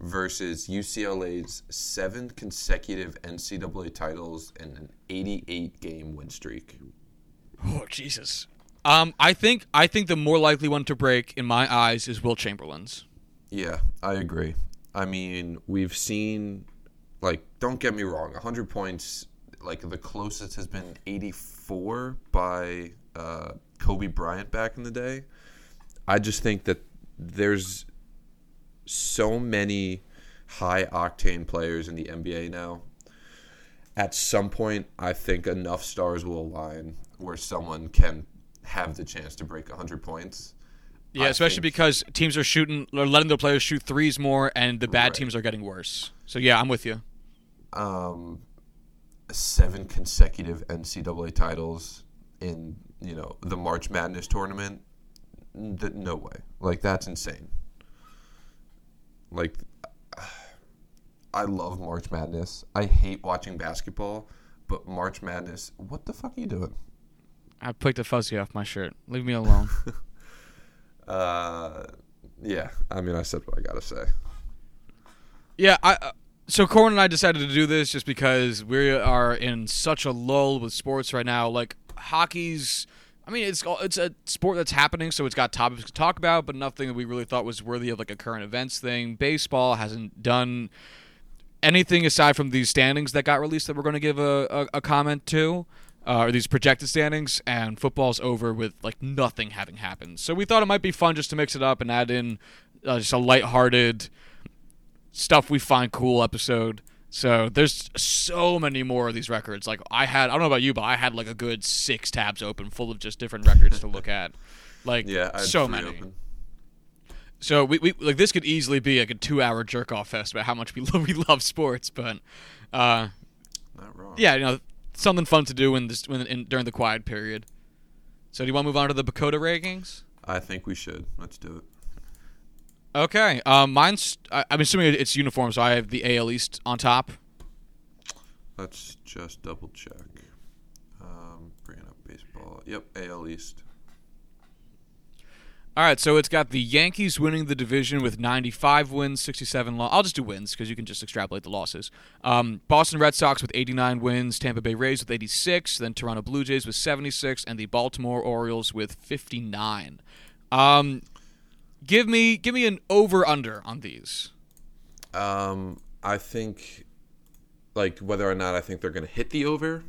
versus UCLA's seven consecutive NCAA titles and an 88 game win streak. Oh Jesus. Um, I think I think the more likely one to break in my eyes is Wilt Chamberlain's. Yeah, I agree. I mean, we've seen, like, don't get me wrong, 100 points, like, the closest has been 84 by uh, Kobe Bryant back in the day. I just think that there's so many high octane players in the NBA now. At some point, I think enough stars will align where someone can have the chance to break 100 points. Yeah, I especially think- because teams are shooting or letting their players shoot threes more, and the bad Right. teams are getting worse. So yeah, I'm with you. um, seven consecutive NCAA titles in you know the March Madness tournament. Th- no way, like that's insane. Like, I love March Madness. I hate watching basketball, but March Madness. What the fuck are you doing? I picked a fuzzy off my shirt. Leave me alone. Uh, yeah. I mean, I said what I gotta say. yeah, I So Corin and I decided to do this just because we are in such a lull with sports right now. Like hockey's, I mean, it's it's a sport that's happening, so it's got topics to talk about, but nothing that we really thought was worthy of like a current events thing. Baseball hasn't done anything aside from these standings that got released that we're going to give a, a, a comment to. Uh, or these projected standings, and football's over with like nothing having happened. So we thought it might be fun just to mix it up and add in uh, just a lighthearted, stuff we find cool episode. So there's so many more of these records. Like I had, I don't know about you, but I had like a good six tabs open, full of just different records to look at. Like Yeah, so many. open. So we, we like this could easily be like a two hour jerk off fest about how much we love we love sports, but uh, Not wrong. yeah, you know something fun to do in this when in, during the quiet period. So do you want to move on to the PECOTA rankings? I think we should. Let's do it. Okay, um, mine's I, I'm assuming it's uniform, so I have the AL East on top. Let's just double check. Um, bringing up baseball. Yep, AL East. All right, so it's got the Yankees winning the division with 95 wins, 67 losses. I'll just do wins because you can just extrapolate the losses. Um, Boston Red Sox with 89 wins, Tampa Bay Rays with 86, then Toronto Blue Jays with 76, and the Baltimore Orioles with 59. Um, give me give me an over under on these. Um, I think, like, whether or not I think they're going to hit the over.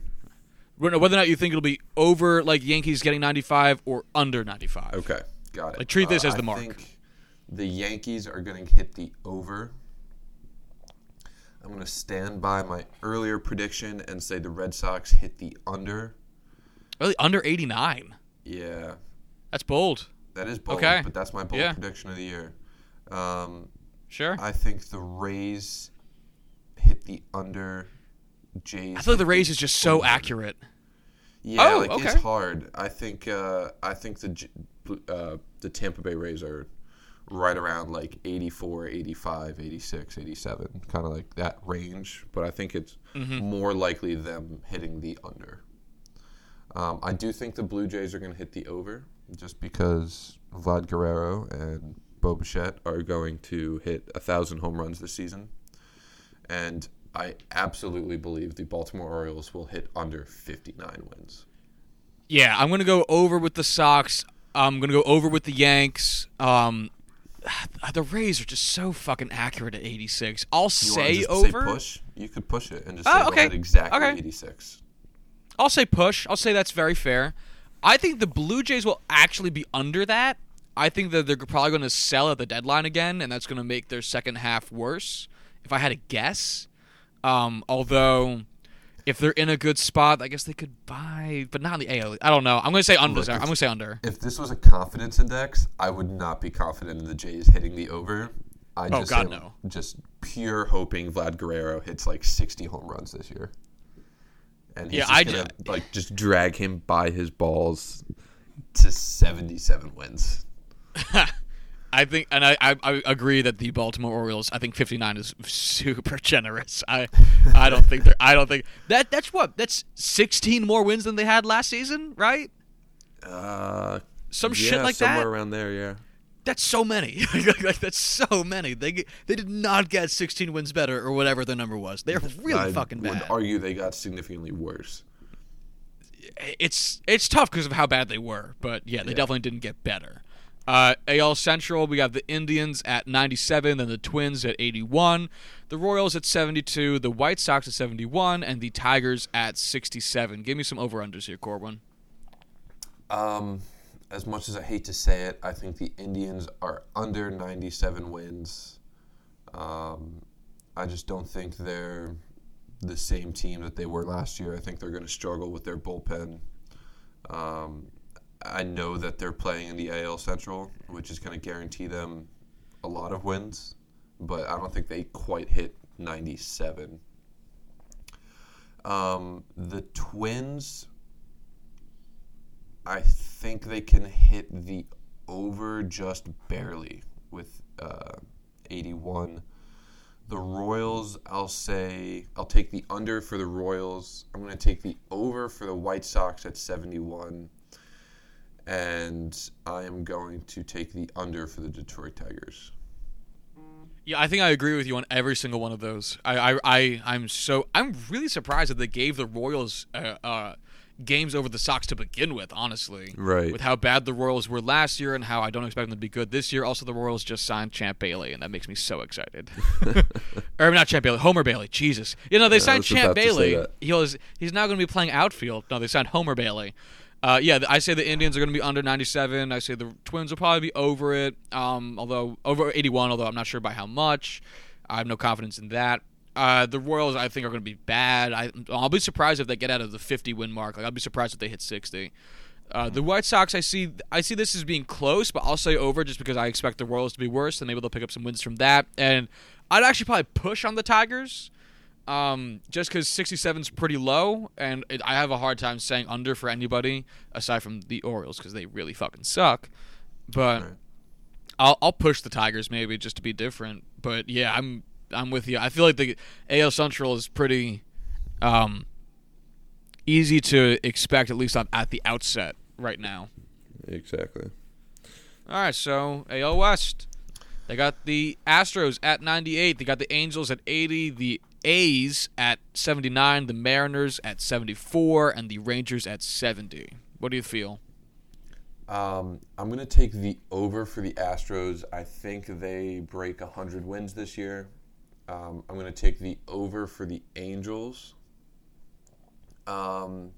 Whether or not you think it'll be over like Yankees getting 95 or under 95. Okay, got it. Uh, Like, treat this as the I mark. the Yankees are going to hit the over. I'm going to stand by my earlier prediction and say the Red Sox hit the under. Really under 89. Yeah, That's bold. That is bold, Okay. but that's my bold Yeah. prediction of the year. Um, Sure. I think the Rays hit the under. Jays. I feel like the Rays is just so over. accurate. Yeah, Oh, like okay. it's hard. I think uh, I think the uh, the Tampa Bay Rays are right around like 84, 85, 86, 87, kind of like that range. But I think it's Mm-hmm. more likely them hitting the under. Um, I do think the Blue Jays are going to hit the over just because Vlad Guerrero and Bo Bichette are going to hit a thousand home runs this season, and I absolutely believe the Baltimore Orioles will hit under 59 wins. Yeah, I'm gonna go over with the Sox. I'm gonna go over with the Yanks. Um, the Rays are just so fucking accurate at 86. I'll You say over. Say push. You could push it and just Oh, say okay. exactly Okay. 86. I'll say push. I'll say that's very fair. I think the Blue Jays will actually be under that. I think that they're probably going to sell at the deadline again, and that's going to make their second half worse. If I had to guess, um, although if they're in a good spot, I guess they could buy, but not in the AL. I don't know. I'm going to say under. Look, I'm going to say under. If this was a confidence index, I would not be confident in the Jays hitting the over. I Oh, just God, no. just pure hoping Vlad Guerrero hits like 60 home runs this year. And he's Yeah, just I gonna like just drag him by his balls to 77 wins. I think, and I, I, I agree that the Baltimore Orioles. I think 59 is super generous. I, I don't think they're. I don't think that. That's what. That's 16 more wins than they had last season, right? Uh, Some yeah, shit like somewhere that. around there, yeah. That's so many. like, that's so many. They get- they did not get 16 wins better or whatever the number was. They're really I fucking would argue they got significantly worse. it's it's tough because of how bad they were, but yeah, they Yeah. definitely didn't get better. Uh, AL Central, we got the Indians at 97, then the Twins at 81, the Royals at 72, the White Sox at 71, and the Tigers at 67. Give me some over unders here, Corwin. Um, as much as I hate to say it, I think the Indians are under 97 wins. Um, I just don't think they're the same team that they were last year. I think they're going to struggle with their bullpen. Um, I know that they're playing in the AL Central, which is going to guarantee them a lot of wins, but I don't think they quite hit 97. Um, the Twins, I think they can hit the over just barely with uh, 81. The Royals, I'll say, I'll take the under for the Royals. I'm going to take the over for the White Sox at 71. And I am going to take the under for the Detroit Tigers. Yeah, I think I agree with you on every single one of those. I, I, I I'm so I'm really surprised that they gave the Royals uh, uh, games over the Sox to begin with. Honestly, Right. With how bad the Royals were last year and how I don't expect them to be good this year. Also, the Royals just signed Champ Bailey, and that makes me so excited. or not Champ Bailey, Homer Bailey. Jesus, you know they I signed Champ about to say Bailey. He was he's now going to be playing outfield. No, they signed Homer Bailey. Uh, yeah, I say the Indians are going to be under 97. I say the Twins will probably be over it. Um, although over 81, although I'm not sure by how much. I have no confidence in that. Uh, the Royals, I think, are going to be bad. I, I'll be surprised if they get out of the 50 win mark. Like, I'll be surprised if they hit 60. Uh, the White Sox, I see, I see this as being close, but I'll say over just because I expect the Royals to be worse, and maybe they'll pick up some wins from that. And I'd actually probably push on the Tigers, um, just because 67 is pretty low, and it, I have a hard time saying under for anybody aside from the Orioles because they really fucking suck. But Right. I'll I'll push the Tigers maybe just to be different. But yeah, I'm I'm with you. I feel like the AL Central is pretty um, easy to expect at least at the outset right now. Exactly. All right, so AL West. They got the Astros at 98. They got the Angels at 80. The A's at 79. The Mariners at 74. And the Rangers at 70. What do you feel? Um, I'm going to take the over for the Astros. I think they break 100 wins this year. Um, I'm going to take the over for the Angels. Um,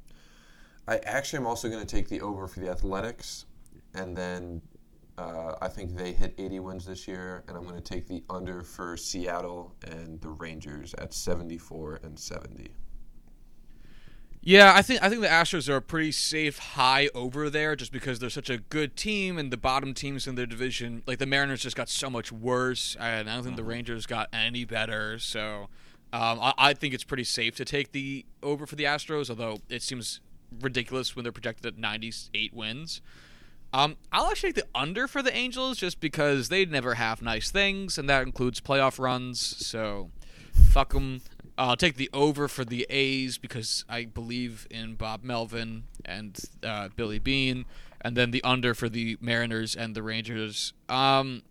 I actually am also going to take the over for the Athletics. And then uh, I think they hit 80 wins this year. And I'm going to take the under for Seattle and the Rangers at 74 and 70. Yeah, I think I think the Astros are a pretty safe high over there just because they're such a good team and the bottom teams in their division, like the Mariners, just got so much worse, and I don't think the Rangers got any better. So, um, I, I think it's pretty safe to take the over for the Astros, although it seems ridiculous when they're projected at 98 wins. Um, I'll actually take the under for the Angels just because they never have nice things, and that includes playoff runs. So, fuck them. I'll take the over for the A's because I believe in Bob Melvin and uh, Billy Beane, and then the under for the Mariners and the Rangers. Um,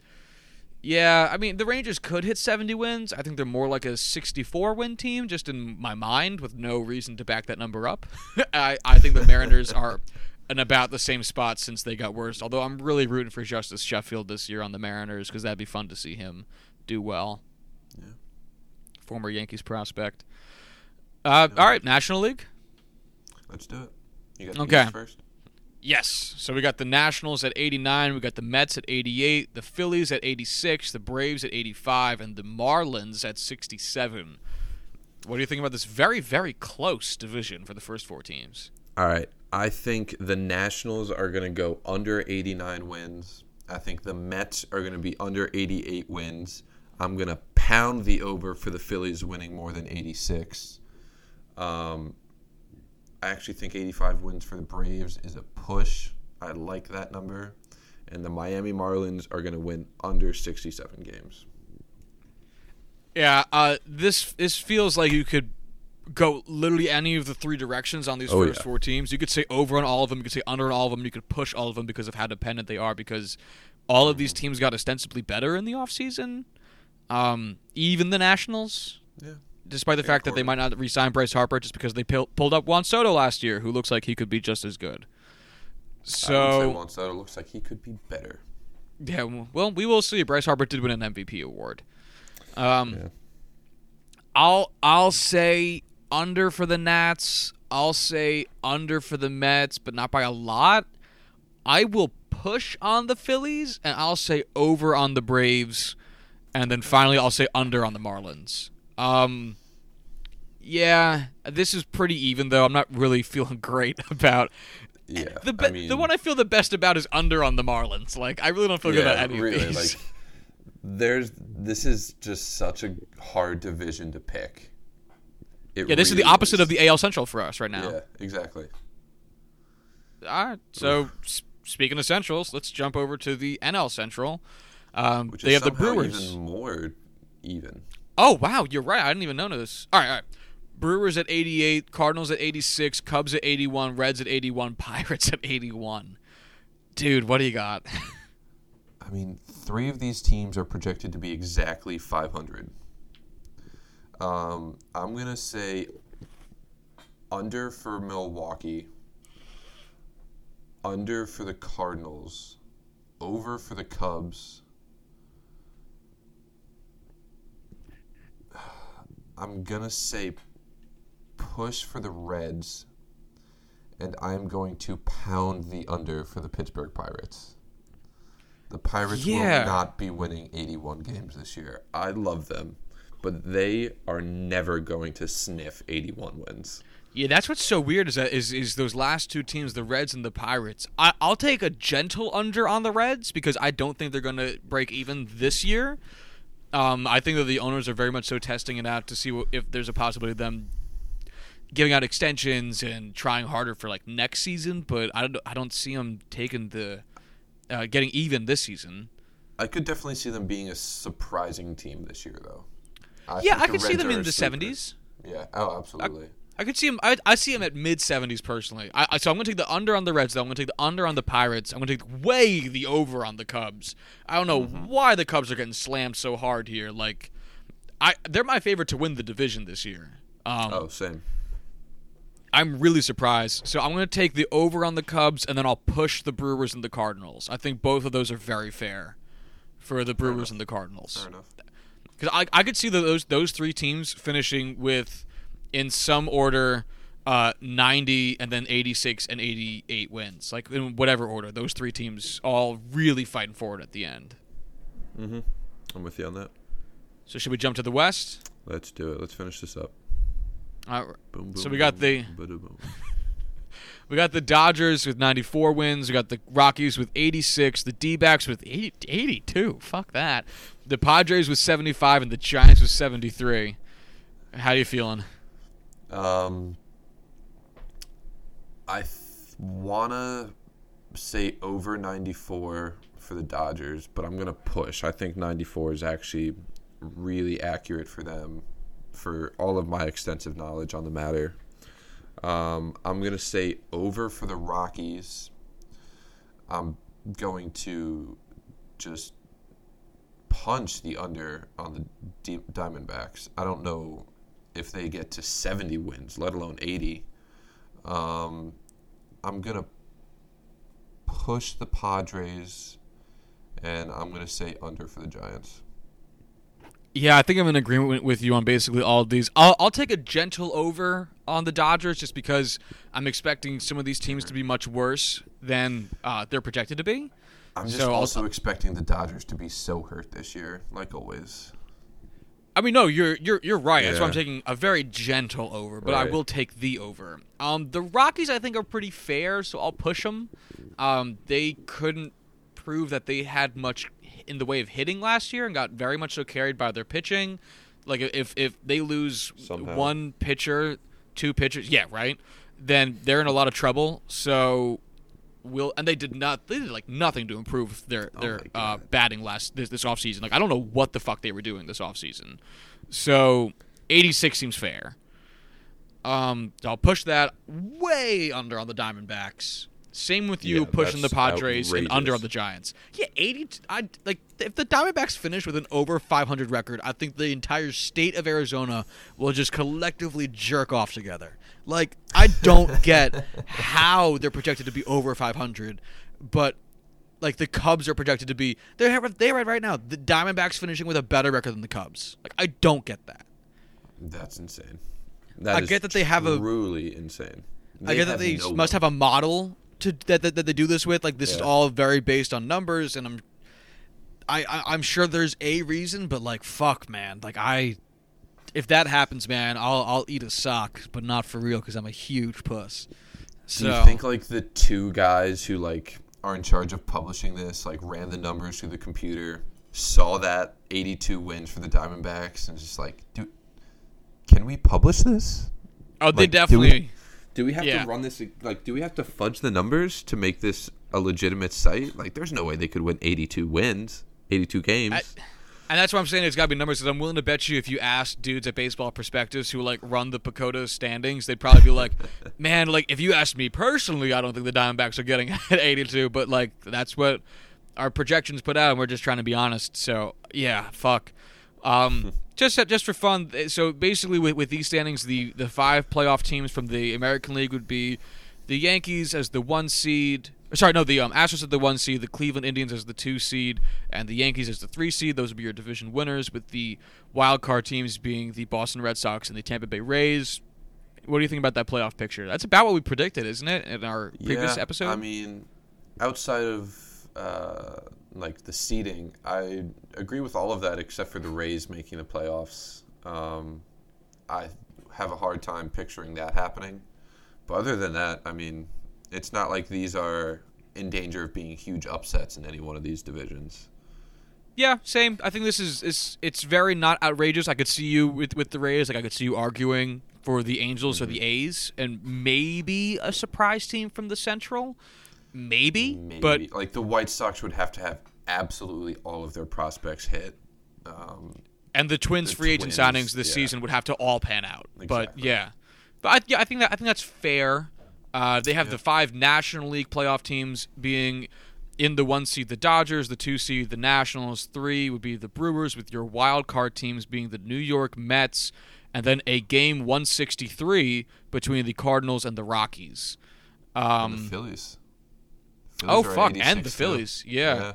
yeah, I mean the Rangers could hit 70 wins. I think they're more like a 64 win team, just in my mind, with no reason to back that number up. I, I think the Mariners are in about the same spot since they got worse. Although I'm really rooting for Justus Sheffield this year on the Mariners because that'd be fun to see him do well. Former Yankees prospect. Uh, all right, National League. Let's do it. You got the Okay. East first? Yes. So we got the Nationals at 89, we got the Mets at 88, the Phillies at 86, the Braves at 85, and the Marlins at 67. What do you think about this very, very close division for the first four teams? All right. I think the Nationals are going to go under 89 wins. I think the Mets are going to be under 88 wins. I'm going to pound the over for the Phillies winning more than 86. Um, I actually think 85 wins for the Braves is a push. I like that number. And the Miami Marlins are going to win under 67 games. Yeah, uh, this this feels like you could go literally any of the three directions on these Oh, first yeah. four teams. You could say over on all of them. You could say under on all of them. You could push all of them because of how dependent they are. Because all of these teams got ostensibly better in the offseason. Um, even the Nationals, Yeah. despite the fact that they might not re-sign Bryce Harper just because they pil- pulled up Juan Soto last year, who looks like he could be just as good. I would say So Juan Soto looks like he could be better. yeah, well, we will see. Bryce Harper did win an MVP award. Um, Yeah. I'll I'll say under for the Nats. I'll say under for the Mets, but not by a lot. I will push on the Phillies, and I'll say over on the Braves, and then finally I'll say under on the Marlins. Um, yeah, this is pretty even though. I'm not really feeling great about. Yeah. The be- I mean, the one I feel the best about is under on the Marlins. Like I really don't feel good about any really, of these. Like, there's this is just such a hard division to pick. It yeah, this is the really opposite of the AL Central for us right now. Yeah, exactly. All right. So speaking of Centrals, let's jump over to the NL Central. Um, Which they have the Brewers. even more even. Oh wow, you're right. I didn't even notice. All right, all right. Brewers at 88, Cardinals at 86, Cubs at 81, Reds at 81, Pirates at 81. Dude, what do you got? I I mean, three of these teams are projected to be exactly 500. Um, I'm gonna say under for Milwaukee, under for the Cardinals, over for the Cubs. I'm gonna say push for the Reds, and I'm going to pound the under for the Pittsburgh Pirates. The Pirates Yeah. will not be winning 81 games this year. I love them, but they are never going to sniff 81 wins. Yeah, that's what's so weird is that is is those last two teams, the Reds and the Pirates. I, I'll take a gentle under on the Reds because I don't think they're going to break even this year. Um, I think that the owners are very much so testing it out to see if there's a possibility of them giving out extensions and trying harder for like next season. But I don't I don't see them taking the uh, getting even this season. I could definitely see them being a surprising team this year, though. I yeah, I could see them in the seventies. Yeah. Oh, absolutely. I could see him. I, I see him at mid seventies personally. I, I, so I'm going to take the under on the Reds. Though I'm going to take the under on the Pirates. I'm going to take way the over on the Cubs. I don't know why the Cubs are getting slammed so hard here. Like, I they're my favorite to win the division this year. Um, oh, same. I'm really surprised. So I'm going to take the over on the Cubs, and then I'll push the Brewers and the Cardinals. I think both of those are very fair for the Brewers and the Cardinals Fair enough. because I, I could see the, those those three teams finishing with in some order uh, 90 and then 86 and 88 wins like in whatever order those three teams all really fighting for it at the end. Mm-hmm. I'm with you on that. so should we jump to the west? Let's do it. Let's finish this up. uh, Boom, boom, So we got boom, the- we got the dodgers with 94 wins. We got the rockies with 86 the d-backs with 80, 82 fuck that. The padres with 75 and the giants with 73 how you feeling Um, I th- wanna say over 94 for the Dodgers, but I'm gonna push. I think 94 is actually really accurate for them, for all of my extensive knowledge on the matter. Um, I'm gonna say over for the Rockies. I'm going to just punch the under on the D- Diamondbacks. I don't know if they get to 70 wins, let alone 80. Um, I'm going to push the Padres, and I'm going to say under for the Giants. Yeah, I think I'm in agreement with you on basically all of these. I'll, I'll take a gentle over on the Dodgers just because I'm expecting some of these teams to be much worse than uh, they're projected to be. I'm just So I'll- also expecting the Dodgers to be so hurt this year, like always. I mean, no, you're you're you're right. That's why I'm taking a very gentle over, but I will take the over. Um, the Rockies I think are pretty fair, so I'll push them. Um, they couldn't prove that they had much in the way of hitting last year and got very much so carried by their pitching. Like if if they lose Somehow. one pitcher, two pitchers, yeah, right, then they're in a lot of trouble. So will and they did not they did like nothing to improve their Oh their my uh, batting last this, this offseason. Like I don't know what the fuck they were doing this offseason. So 86 seems fair. Um I'll push that way under on the Diamondbacks. Same with you Yeah, pushing the Padres and under on the Giants. Yeah, 80 I like if the Diamondbacks finish with an over 500 record, I think the entire state of Arizona will just collectively jerk off together. Like I don't get how they're projected to be over 500, but like the Cubs are projected to be they're they're right right now. The Diamondbacks finishing with a better record than the Cubs. Like I don't get that. That's insane. That I get that they have a- truly insane. I get that they no must have a model to that, that, that they do this with. Like this is all very based on numbers, and I'm, I, I I'm sure there's a reason, but like fuck, man, like I, if that happens, man, I'll I'll eat a sock, but not for real because I'm a huge puss. So Do you think like the two guys who like are in charge of publishing this like ran the numbers through the computer, saw that 82 wins for the Diamondbacks, and just like, dude, can we publish this? oh, they like, definitely. Do we have Yeah. to run this like? Do we have to fudge the numbers to make this a legitimate site? Like, there's no way they could win 82 wins, 82 games. I- And that's why I'm saying it's got to be numbers. Because I'm willing to bet you, if you ask dudes at Baseball Prospectus who like run the PECOTA standings, they'd probably be like, "Man, like if you asked me personally, I don't think the Diamondbacks are getting at 82." But like that's what our projections put out, and we're just trying to be honest. So yeah, fuck. Um, just just for fun. eh, So basically, with, with these standings, the the five playoff teams from the American League would be the Yankees as the one seed. Sorry, no, the um, Astros as the one seed, the Cleveland Indians as the two seed, and the Yankees as the three seed. Those would be your division winners, with the wild card teams being the Boston Red Sox and the Tampa Bay Rays. What do you think about that playoff picture? That's about what we predicted, isn't it, in our previous yeah, episode? I mean, outside of uh, like the seeding, I agree with all of that except for the Rays making the playoffs. Um, I have a hard time picturing that happening. But other than that, I mean, it's not like these are in danger of being huge upsets in any one of these divisions. Yeah, same. I think this is is it's very not outrageous. I could see you with with the Rays. Like I could see you arguing for the Angels or the A's, and maybe a surprise team from the Central. Maybe, Maybe but like the White Sox would have to have absolutely all of their prospects hit. Um, and the Twins The free agent Twins, signings this yeah. season would have to all pan out. But yeah, but I, yeah, I think that I think that's fair. Uh, they have the five National League playoff teams being in the one seed the Dodgers, the two seed the Nationals, three would be the Brewers, with your wild card teams being the New York Mets, and then a game 163 between the Cardinals and the Rockies. and Um, the Phillies. Oh, fuck, and the. Phillies, yeah.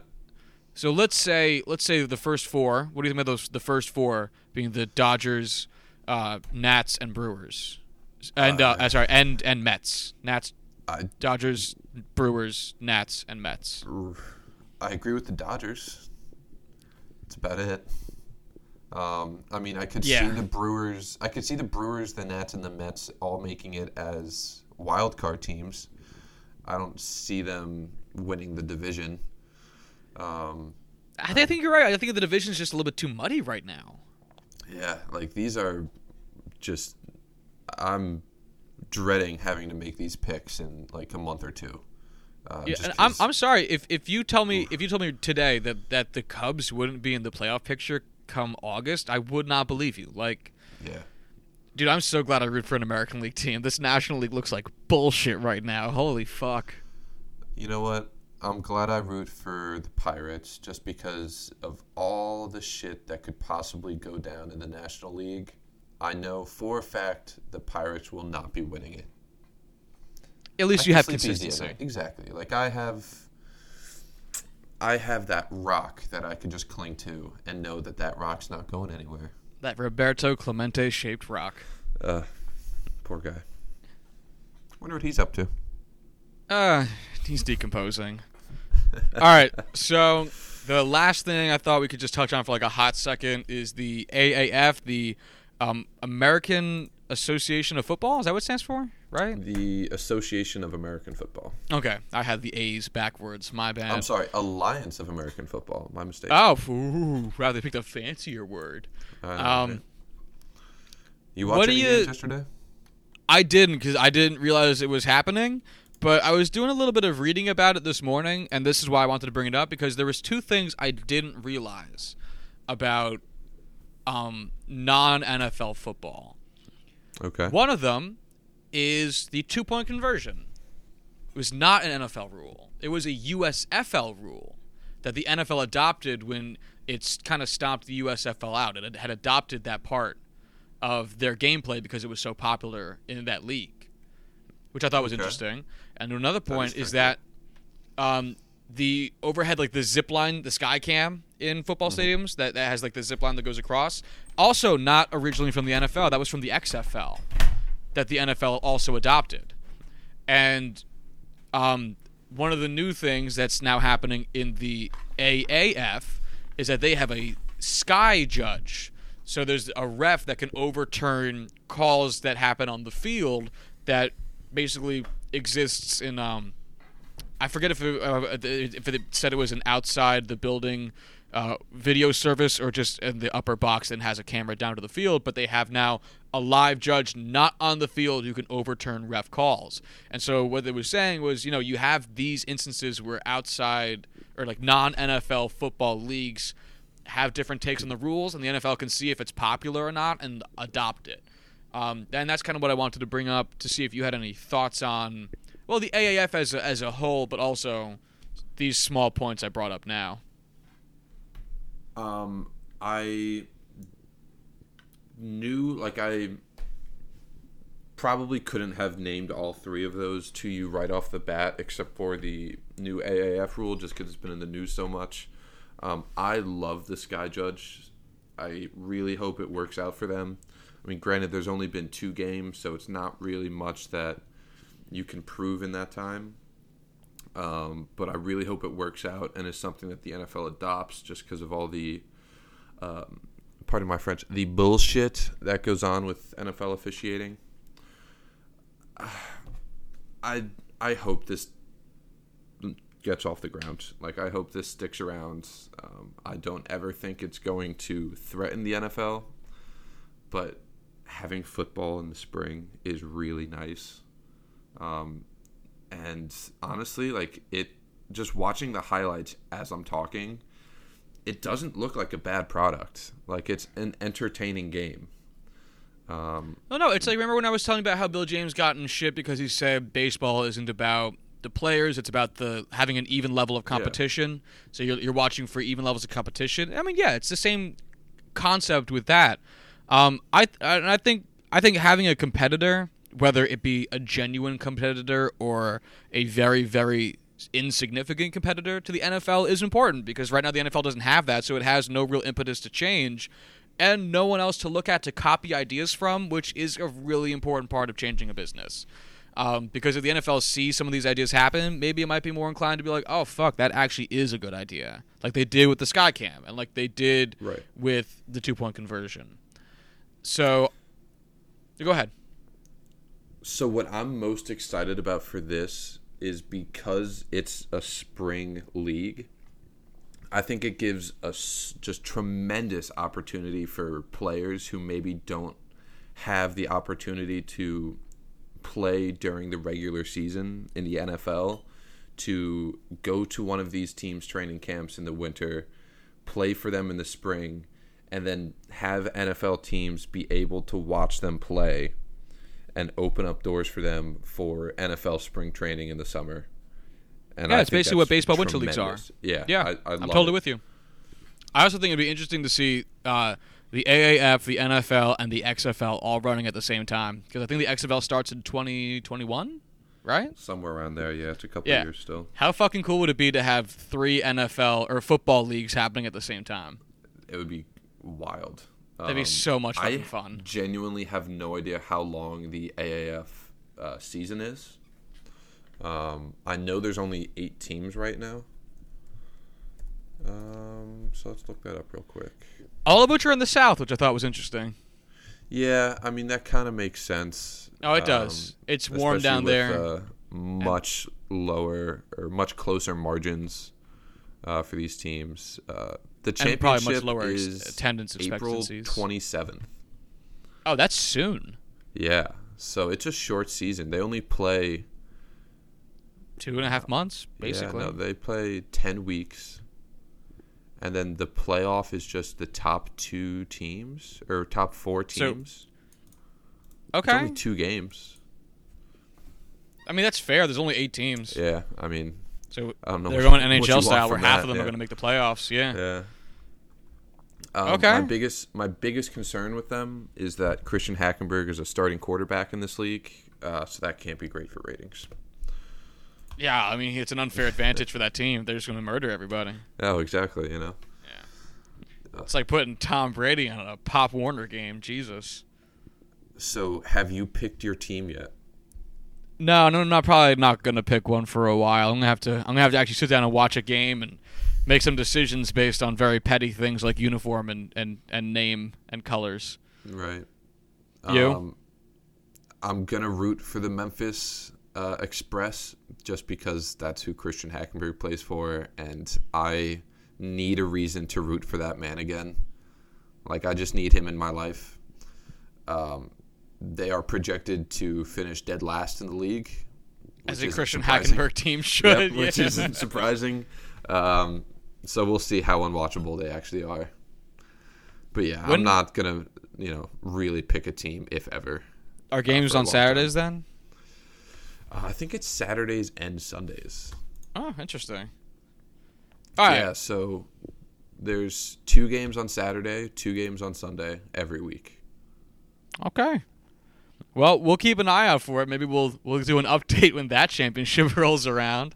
So let's say let's say the first four. What do you think about those? The first four being the Dodgers, uh, Nats, and Brewers, and uh, Uh, uh, sorry, and and Mets. Nats, I Dodgers, Brewers, Nats, and Mets. I agree with the Dodgers. That's about it. Um, I mean, I could Yeah. see the Brewers. I could see the Brewers, the Nats, and the Mets all making it as wild card teams. I don't see them winning the division. Um, I, thi- I think you're right. I think the division is just a little bit too muddy right now. yeah, like these are just. I'm dreading having to make these picks in like a month or two. Uh, Yeah, and I'm I'm sorry if if you tell me if you told me today that that the Cubs wouldn't be in the playoff picture come August, I would not believe you. Like. yeah. Dude, I'm so glad I root for an American League team. This National League looks like bullshit right now. Holy fuck. You know what? I'm glad I root for the Pirates just because of all the shit that could possibly go down in the National League. I know for a fact the Pirates will not be winning it. At least I you have sleep easy at consistency. Exactly. Like I have I have that rock that I can just cling to and know that that rock's not going anywhere. That Roberto Clemente shaped rock. Uh poor guy. Wonder what he's up to. Uh, he's decomposing. All right, so the last thing I thought we could just touch on for like a hot second is the AAF, the um, American Association of Football. Is that what it stands for? Right? The Association of American Football. Okay, I had the A's backwards. My bad. I'm sorry, Alliance of American Football. My mistake. Oh, ooh, wow, they picked a fancier word. Um, you watched any you- games yesterday? I didn't because I didn't realize it was happening. But I was doing a little bit of reading about it this morning, and this is why I wanted to bring it up because there was two things I didn't realize about um, non NFL football. Okay. One of them is the two point conversion. It was not an NFL rule. It was a USFL rule that the NFL adopted when it's kind of stomped the USFL out. It had- adopted that part of their gameplay because it was so popular in that league, which I thought was Okay. interesting. And another point is is, that um, the overhead, like the zip line, the sky cam in football stadiums, that, that has like the zip line that goes across, also not originally from the NFL. That was from the XFL that the NFL also adopted. And um, one of the new things that's now happening in the AAF is that they have a sky judge. So there's a ref that can overturn calls that happen on the field that basically exists in um, I forget if it, uh, if it said it was an outside the building uh, video service or just in the upper box and has a camera down to the field, but they have now a live judge not on the field who can overturn ref calls. And so what they were saying was, you know, you have these instances where outside or like non NFL football leagues have different takes on the rules, and the NFL can see if it's popular or not and adopt it. Um, and that's kind of what I wanted to bring up to see if you had any thoughts on, well, the AAF as a, as a whole, but also these small points I brought up now. Um, I knew like I probably couldn't have named all three of those to you right off the bat, except for the new AAF rule, just because it's been in the news so much. Um, I love the Sky Judge. I really hope it works out for them. I mean, granted, there's only been two games, so it's not really much that you can prove in that time. Um, but I really hope it works out and is something that the NFL adopts just because of all the, um, pardon my French, the bullshit that goes on with NFL officiating. I I hope this gets off the ground. Like I hope this sticks around. Um, I don't ever think it's going to threaten the NFL, but having football in the spring is really nice. Um, and honestly, like it, just watching the highlights as I'm talking, it doesn't look like a bad product. Like it's an entertaining game. Um, no, no, it's like remember when I was telling about how Bill James got in shit because he said baseball isn't about the players; it's about the having an even level of competition. Yeah. So you're you're watching for even levels of competition. I mean, yeah, it's the same concept with that. Um, I I think I think having a competitor, whether it be a genuine competitor or a very very insignificant competitor to the NFL, is important because right now the NFL doesn't have that, so it has no real impetus to change and no one else to look at to copy ideas from, which is a really important part of changing a business. Um, because if the NFL sees some of these ideas happen, maybe it might be more inclined to be like, "Oh fuck, that actually is a good idea," like they did with the Skycam and like they did right. with the two point conversion. So, go ahead. So what I'm most excited about for this is because it's a spring league I think it gives us just tremendous opportunity for players who maybe don't have the opportunity to play during the regular season in the NFL to go to one of these teams training camps in the winter, play for them in the spring, and then have NFL teams be able to watch them play and open up doors for them for NFL spring training in the summer. And yeah, I it's basically what baseball winter leagues are. Yeah, yeah, I, am totally it. with you. I also think it'd be interesting to see uh, the AAF, the NFL, and the XFL all running at the same time because I think the XFL starts in 2021, right? Somewhere around there. Yeah, it's a couple yeah. years still. How fucking cool would it be to have three NFL or football leagues happening at the same time? It would be wild. That'd be um, so much I fun. Genuinely have no idea how long the AAF uh, season is. Um, I know there's only eight teams right now. Um, so let's look that up real quick. All of which are in the South, which I thought was interesting. Yeah, I mean that kind of makes sense. Oh, it does. Um, it's warm down with, there. Uh, much and, lower or much closer margins uh, for these teams. The championship probably much lower is attendance April twenty seventh. Oh, that's soon. Yeah, so it's a short season. They only play two and a half months, basically. Yeah, no, they play ten weeks, and then the playoff is just the top two teams or top four teams. So, okay, it's only two games. I mean, that's fair. There's only eight teams. Yeah, I mean, so I don't know. They're going NHL style, where half that, of them yeah. are going to make the playoffs. Yeah. Yeah. Um, okay. My biggest my biggest concern with them is that Christian Hackenberg is a starting quarterback in this league, uh, so that can't be great for ratings. Yeah, I mean it's an unfair advantage for that team. They're just going to murder everybody. Oh, exactly. You know. Yeah. It's like putting Tom Brady on a Pop Warner game. Jesus. So, have you picked your team yet? No, no, I'm not probably not gonna pick one for a while. I'm gonna have to. I'm gonna have to actually sit down and watch a game and make some decisions based on very petty things like uniform and and, and name and colors. Right. You. Um, I'm gonna root for the Memphis uh, Express just because that's who Christian Hackenberg plays for, and I need a reason to root for that man again. Like I just need him in my life. Um, they are projected to finish dead last in the league, as a Christian Hackenberg team should, yep, which yeah. isn't surprising. Um, so we'll see how unwatchable they actually are. But yeah, when, I'm not gonna, you know, really pick a team if ever. Are games uh, on Saturdays time. then? Uh, I think it's Saturdays and Sundays. Oh, interesting. All right. Yeah, so there's two games on Saturday, two games on Sunday every week. Okay. Well, we'll keep an eye out for it. Maybe we'll we'll do an update when that championship rolls around.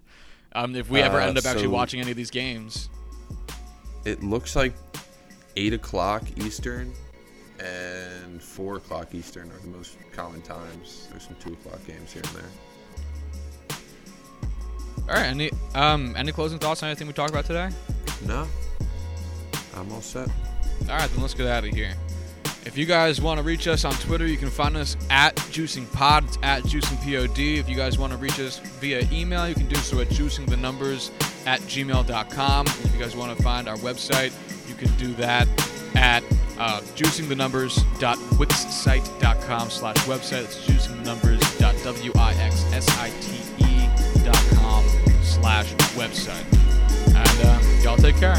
Um, if we ever Uh, end up actually watching any of these games. It looks like eight o'clock Eastern and four o'clock Eastern are the most common times. There's some two o'clock games here and there. All right. Any um any closing thoughts on anything we talked about today? No, I'm all set. All right, then let's get out of here. If you guys want to reach us on Twitter, you can find us at JuicingPod. It's at JuicingPod. If you guys want to reach us via email, you can do so at juicingthenumbers at gmail.com. If you guys want to find our website, you can do that at uh, juicingthenumbers.wixsite.com slash website. It's juicingthenumbers.wixsite.com slash website. And uh, y'all take care.